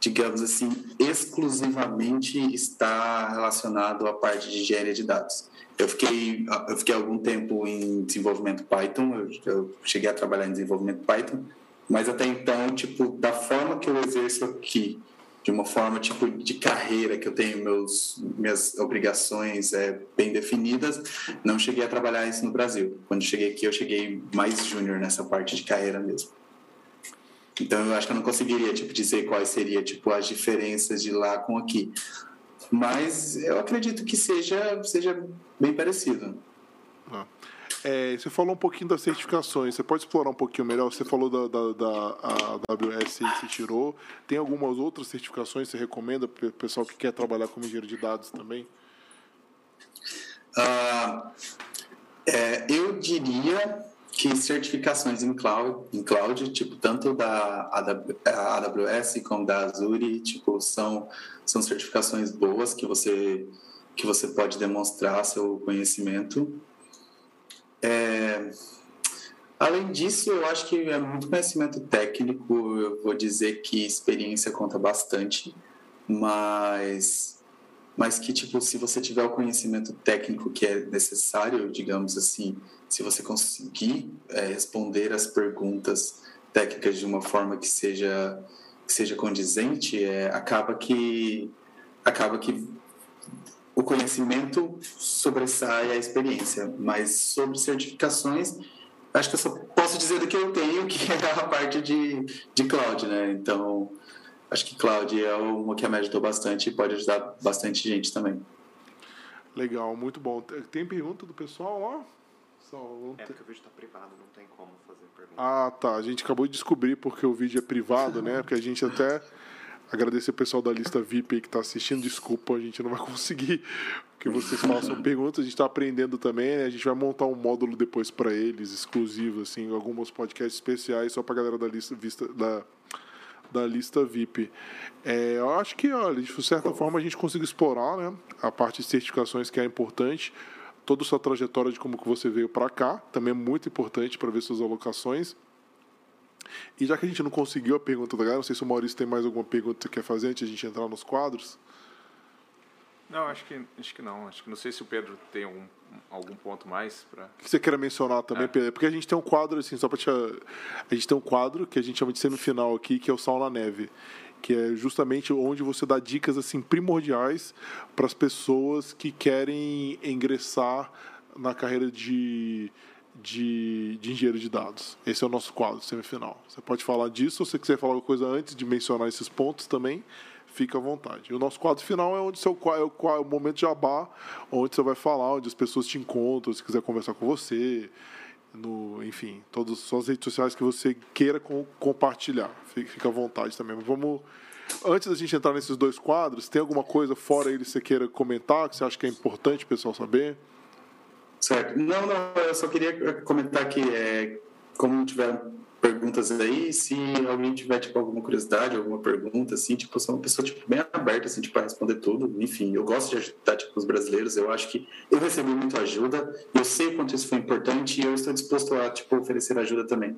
digamos assim, exclusivamente estar relacionado à parte de engenharia de dados. Eu fiquei, eu fiquei algum tempo em desenvolvimento Python, eu, eu cheguei a trabalhar em desenvolvimento Python, mas até então, tipo, da forma que eu exerço aqui, de uma forma tipo de carreira que eu tenho meus minhas obrigações é, bem definidas, não cheguei a trabalhar isso no Brasil. Quando cheguei aqui, eu cheguei mais júnior nessa parte de carreira mesmo. Então eu acho que eu não conseguiria tipo dizer quais seriam tipo as diferenças de lá com aqui. Mas eu acredito que seja seja bem parecido. Ah. É, você falou um pouquinho das certificações, você pode explorar um pouquinho melhor? Você falou da, da, da AWS que você tirou. Tem algumas outras certificações que você recomenda para o pessoal que quer trabalhar como engenheiro de dados também? Uh, é, eu diria que certificações em cloud, em cloud, tipo tanto da AWS como da Azure, tipo são são certificações boas que você que você pode demonstrar seu conhecimento é, além disso, eu acho que é muito conhecimento técnico. Eu vou dizer que experiência conta bastante, mas, mas que tipo, se você tiver o conhecimento técnico que é necessário, digamos assim, se você conseguir é, responder as perguntas técnicas de uma forma que seja que seja condizente, é, acaba que acaba que o conhecimento sobressai a experiência, mas sobre certificações, acho que eu só posso dizer do que eu tenho, que é a parte de, de cloud, né? Então, acho que cloud é uma que me ajudou bastante e pode ajudar bastante gente também. Legal, muito bom. Tem pergunta do pessoal lá? Só... É porque o vídeo está privado, não tem como fazer pergunta. Ah, tá. A gente acabou de descobrir porque o vídeo é privado, né? Porque a gente até Agradecer o pessoal da lista VIP aí que está assistindo. Desculpa, a gente não vai conseguir que vocês façam perguntas. A gente está aprendendo também, né? A gente vai montar um módulo depois para eles, exclusivo, assim, alguns podcasts especiais só para a galera da lista, vista, da, da lista VIP. É, eu acho que, olha, de certa forma, a gente conseguiu explorar né, a parte de certificações que é importante. Toda a sua trajetória de como que você veio para cá também é muito importante para ver suas alocações. E já que a gente não conseguiu a pergunta da galera, não sei se o Maurício tem mais alguma pergunta que quer fazer antes de a gente entrar nos quadros. Não, acho que, acho que não. Acho que não sei se o Pedro tem algum, algum ponto mais para. que você queira mencionar também, é. Pedro? Porque a gente tem um quadro, assim, só para te. A gente tem um quadro que a gente chama de semifinal aqui, que é o Sal na Neve. Que é justamente onde você dá dicas assim primordiais para as pessoas que querem ingressar na carreira de de, de engenheiro de dados. Esse é o nosso quadro semifinal. Você pode falar disso, se você quiser falar alguma coisa antes de mencionar esses pontos também, fica à vontade. E o nosso quadro final é onde seu, é o, é o momento de jabá, onde você vai falar, onde as pessoas te encontram, se quiser conversar com você, no, enfim, todas as suas redes sociais que você queira com, compartilhar. Fica, fica à vontade também. Mas vamos. Antes da gente entrar nesses dois quadros, tem alguma coisa fora ele que você queira comentar, que você acha que é importante o pessoal saber? Certo. Não, não, eu só queria comentar que, é, como tiveram perguntas aí, se alguém tiver, tipo, alguma curiosidade, alguma pergunta, assim, tipo, eu sou uma pessoa, tipo, bem aberta, assim, tipo, a responder tudo. Enfim, eu gosto de ajudar, tipo, os brasileiros. Eu acho que eu recebi muita ajuda, eu sei quanto isso foi importante e eu estou disposto a, tipo, oferecer ajuda também.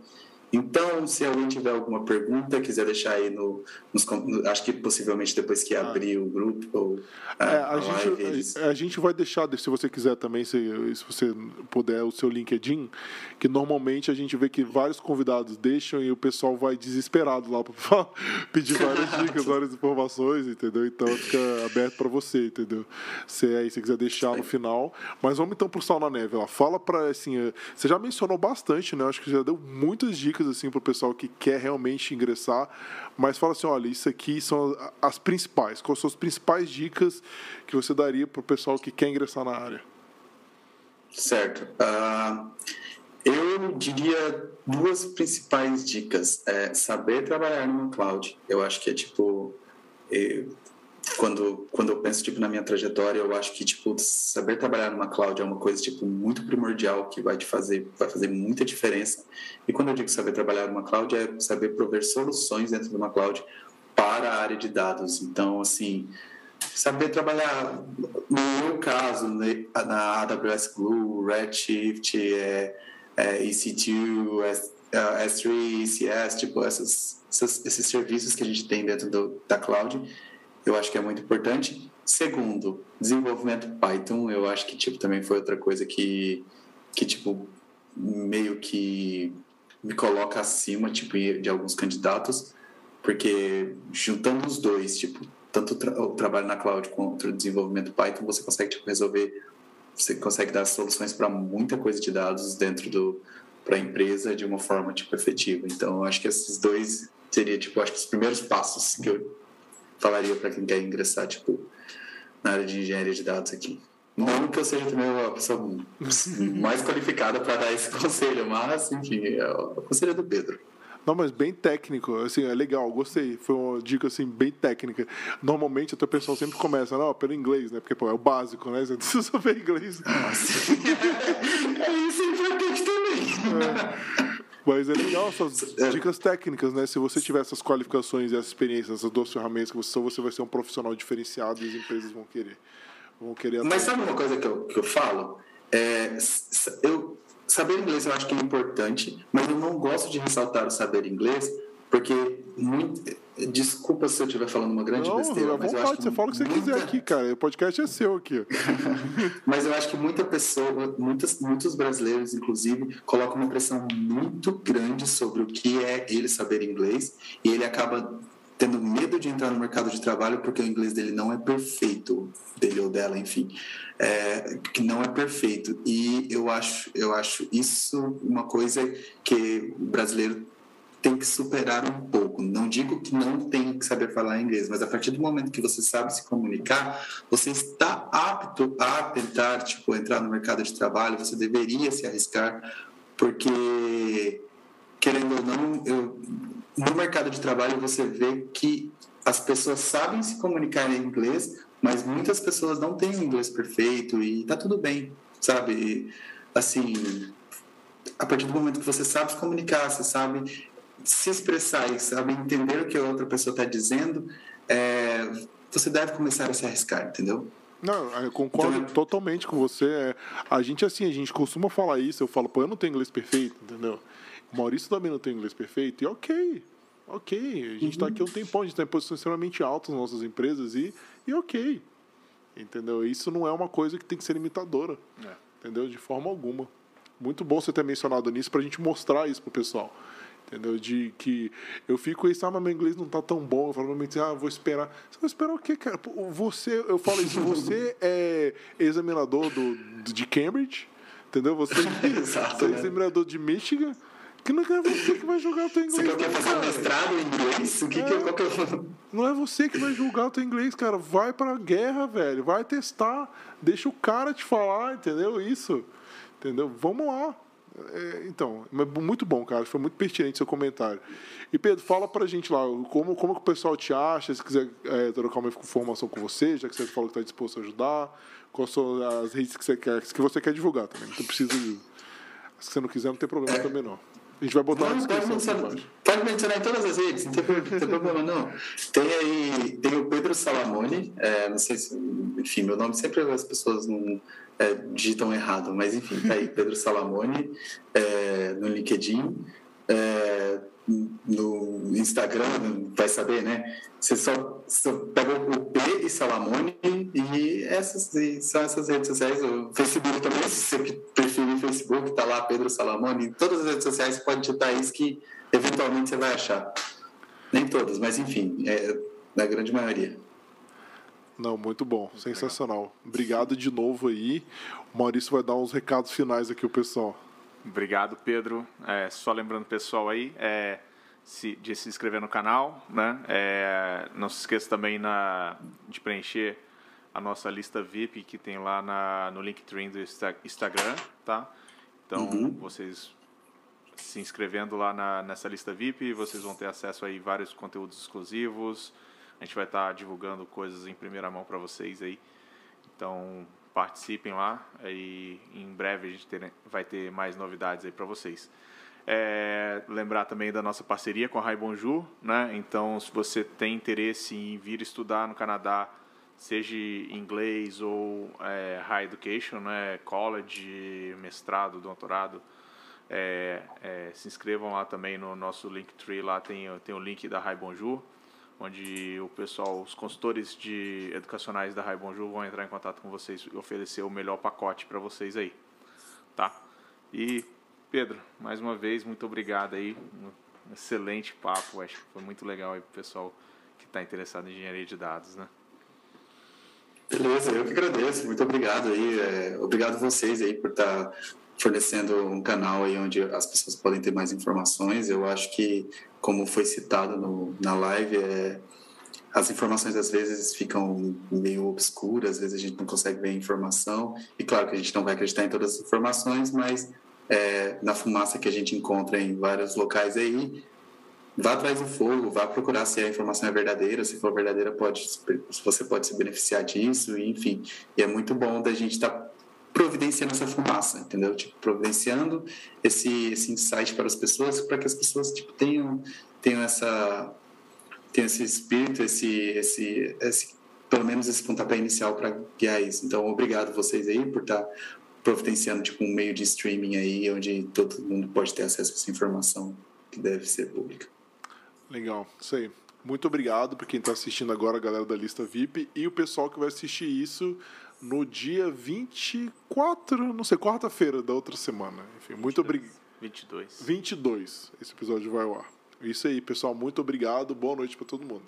Então, se alguém tiver alguma pergunta, quiser deixar aí no, nos, acho que possivelmente depois que ah. abrir o grupo ou a, é, a, a gente, live, eles... a, a, gente vai deixar, se você quiser também, se, se você puder, o seu LinkedIn, que normalmente a gente vê que vários convidados deixam e o pessoal vai desesperado lá para pedir várias dicas, várias informações, entendeu? Então fica aberto para você, entendeu? Se aí você quiser deixar no final, mas vamos então pro Sal na Neve lá. Fala para assim, você já mencionou bastante, né? Acho que já deu muitas dicas dicas assim para o pessoal que quer realmente ingressar, mas fala assim, olha, isso aqui são as principais. Quais são as principais dicas que você daria para o pessoal que quer ingressar na área? Certo. Uh, eu diria duas principais dicas. É saber trabalhar numa cloud. Eu acho que é tipo quando, quando eu penso tipo na minha trajetória, eu acho que tipo saber trabalhar numa cloud é uma coisa tipo muito primordial que vai te fazer vai fazer muita diferença. E quando eu digo saber trabalhar numa cloud é saber prover soluções dentro de uma cloud para a área de dados. Então, assim, saber trabalhar no meu caso né, na AWS Glue, Redshift, é, é EC2, S, S3, ECS, tipo essas, essas, esses serviços que a gente tem dentro do, da cloud eu acho que é muito importante. Segundo, desenvolvimento Python, eu acho que tipo também foi outra coisa que que tipo meio que me coloca acima tipo de alguns candidatos, porque juntando os dois, tipo, tanto o trabalho na cloud quanto o desenvolvimento Python, você consegue tipo, resolver, você consegue dar soluções para muita coisa de dados dentro do para a empresa de uma forma tipo efetiva. Então, eu acho que esses dois seria tipo, acho que os primeiros passos que eu falaria para quem quer ingressar, tipo, na área de engenharia de dados aqui. Não que eu seja também a pessoa mais qualificada para dar esse conselho, mas, enfim, é o conselho do Pedro. Não, mas bem técnico, assim, é legal, gostei. Foi uma dica, assim, bem técnica. Normalmente, o pessoal sempre começa, não, pelo inglês, né? Porque, pô, é o básico, né? Você precisa saber inglês. Nossa. é isso importante também. É. Mas é legal essas é. dicas técnicas, né? Se você tiver essas qualificações e essa experiência, essas duas ferramentas que você você vai ser um profissional diferenciado e as empresas vão querer. Vão querer Mas sabe uma coisa que eu, que eu falo? É, eu, saber inglês eu acho que é importante, mas eu não gosto de ressaltar o saber inglês, porque muito, Desculpa se eu estiver falando uma grande não, besteira. Mas vontade, eu acho você fala o que você muita... quiser aqui, cara. O podcast é seu aqui. mas eu acho que muita pessoa, muitas, muitos brasileiros, inclusive, colocam uma pressão muito grande sobre o que é ele saber inglês e ele acaba tendo medo de entrar no mercado de trabalho porque o inglês dele não é perfeito, dele ou dela, enfim, é, que não é perfeito. E eu acho, eu acho isso uma coisa que o brasileiro tem que superar um pouco. Não digo que não tem que saber falar inglês, mas a partir do momento que você sabe se comunicar, você está apto a tentar, tipo, entrar no mercado de trabalho, você deveria se arriscar, porque, querendo ou não, eu, no mercado de trabalho você vê que as pessoas sabem se comunicar em inglês, mas muitas pessoas não têm inglês perfeito e tá tudo bem, sabe? Assim, a partir do momento que você sabe se comunicar, você sabe se expressar e saber entender o que a outra pessoa está dizendo, é, você deve começar a se arriscar, entendeu? Não, eu concordo então, totalmente com você. É, a gente, assim, a gente costuma falar isso. Eu falo, pô, eu não tenho inglês perfeito, entendeu? O Maurício também não tem inglês perfeito. E ok, ok. A gente está uhum. aqui um tempão, a gente está em posições extremamente altas nas nossas empresas e, e ok. Entendeu? Isso não é uma coisa que tem que ser limitadora. É. Entendeu? De forma alguma. Muito bom você ter mencionado nisso para a gente mostrar isso pro pessoal entendeu? De que eu fico isso, ah, mas meu inglês não tá tão bom. Eu falo normalmente, ah, vou esperar. Você vai esperar o quê, cara? Você, eu falo isso, você é examinador do, de Cambridge, entendeu? Você, Exato, você é né? examinador de Michigan. Que não é você que vai julgar o teu inglês. Você quer fazer um mestrado em inglês? O que, é, que, qual que é Não é você que vai julgar o teu inglês, cara. Vai pra guerra, velho. Vai testar. Deixa o cara te falar, entendeu? Isso. Entendeu? Vamos lá. É, então, muito bom, cara. Foi muito pertinente seu comentário. E Pedro, fala pra gente lá, como, como que o pessoal te acha, se quiser é, trocar uma informação com você, já que você falou que está disposto a ajudar, quais são as redes que você quer, que você quer divulgar também. Não precisa. Se você não quiser, não tem problema também não. A gente vai botar na descrição. Pode mencionar, pode mencionar em todas as redes, não tem, tem problema não. Tem aí, tem o Pedro Salamone, é, não sei se, enfim, meu nome sempre as pessoas não é, digitam errado, mas enfim, tá aí Pedro Salamone é, no LinkedIn. é, no Instagram, vai saber, né? Você só, só pega o P e Salamone essas são essas redes sociais. O Facebook também, se você preferir Facebook, tá lá Pedro Salamone. Em todas as redes sociais você pode digitar isso que eventualmente você vai achar. Nem todas, mas enfim, é, na grande maioria. Não, muito bom, sensacional. Obrigado de novo aí. O Maurício vai dar uns recados finais aqui o pessoal. Obrigado, Pedro. É, só lembrando o pessoal aí, é, se, de se inscrever no canal, né? É, não se esqueça também na, de preencher a nossa lista VIP que tem lá na, no Linktree do Instagram, tá? Então, uhum. vocês se inscrevendo lá na, nessa lista VIP, vocês vão ter acesso aí a vários conteúdos exclusivos. A gente vai estar tá divulgando coisas em primeira mão para vocês aí. Então, participem lá e em breve a gente ter, vai ter mais novidades aí para vocês. É, lembrar também da nossa parceria com a Rai Bonjour, né? Então, se você tem interesse em vir estudar no Canadá, seja inglês ou é, High Education, né? College, mestrado, doutorado, é, é, se inscrevam lá também no nosso Linktree, lá tem, tem o link da Rai Bonjour onde o pessoal, os consultores de educacionais da Rai Bonjour vão entrar em contato com vocês e oferecer o melhor pacote para vocês aí, tá? E Pedro, mais uma vez muito obrigado aí, um excelente papo, acho que foi muito legal aí pro pessoal que está interessado em engenharia de dados, né? Beleza, eu que agradeço, muito obrigado aí, é, obrigado vocês aí por estar tá fornecendo um canal aí onde as pessoas podem ter mais informações. Eu acho que, como foi citado no, na live, é, as informações às vezes ficam meio obscuras, às vezes a gente não consegue ver a informação. E claro que a gente não vai acreditar em todas as informações, mas é, na fumaça que a gente encontra em vários locais aí, vá atrás do fogo, vá procurar se a informação é verdadeira, se for verdadeira, pode, você pode se beneficiar disso, enfim. E é muito bom da gente estar tá providenciando essa fumaça, entendeu? Tipo, providenciando esse, esse insight para as pessoas, para que as pessoas tipo, tenham, tenham, essa, tenham esse espírito, esse, esse, esse, pelo menos esse pontapé inicial para guiar isso. Então, obrigado vocês aí por estar tá providenciando tipo, um meio de streaming aí, onde todo mundo pode ter acesso a essa informação que deve ser pública. Legal, isso aí. Muito obrigado por quem está assistindo agora, a galera da lista VIP, e o pessoal que vai assistir isso no dia 24, não sei, quarta-feira da outra semana. Enfim, muito obrigado. 22. 22. Esse episódio vai ao ar. Isso aí, pessoal. Muito obrigado. Boa noite para todo mundo.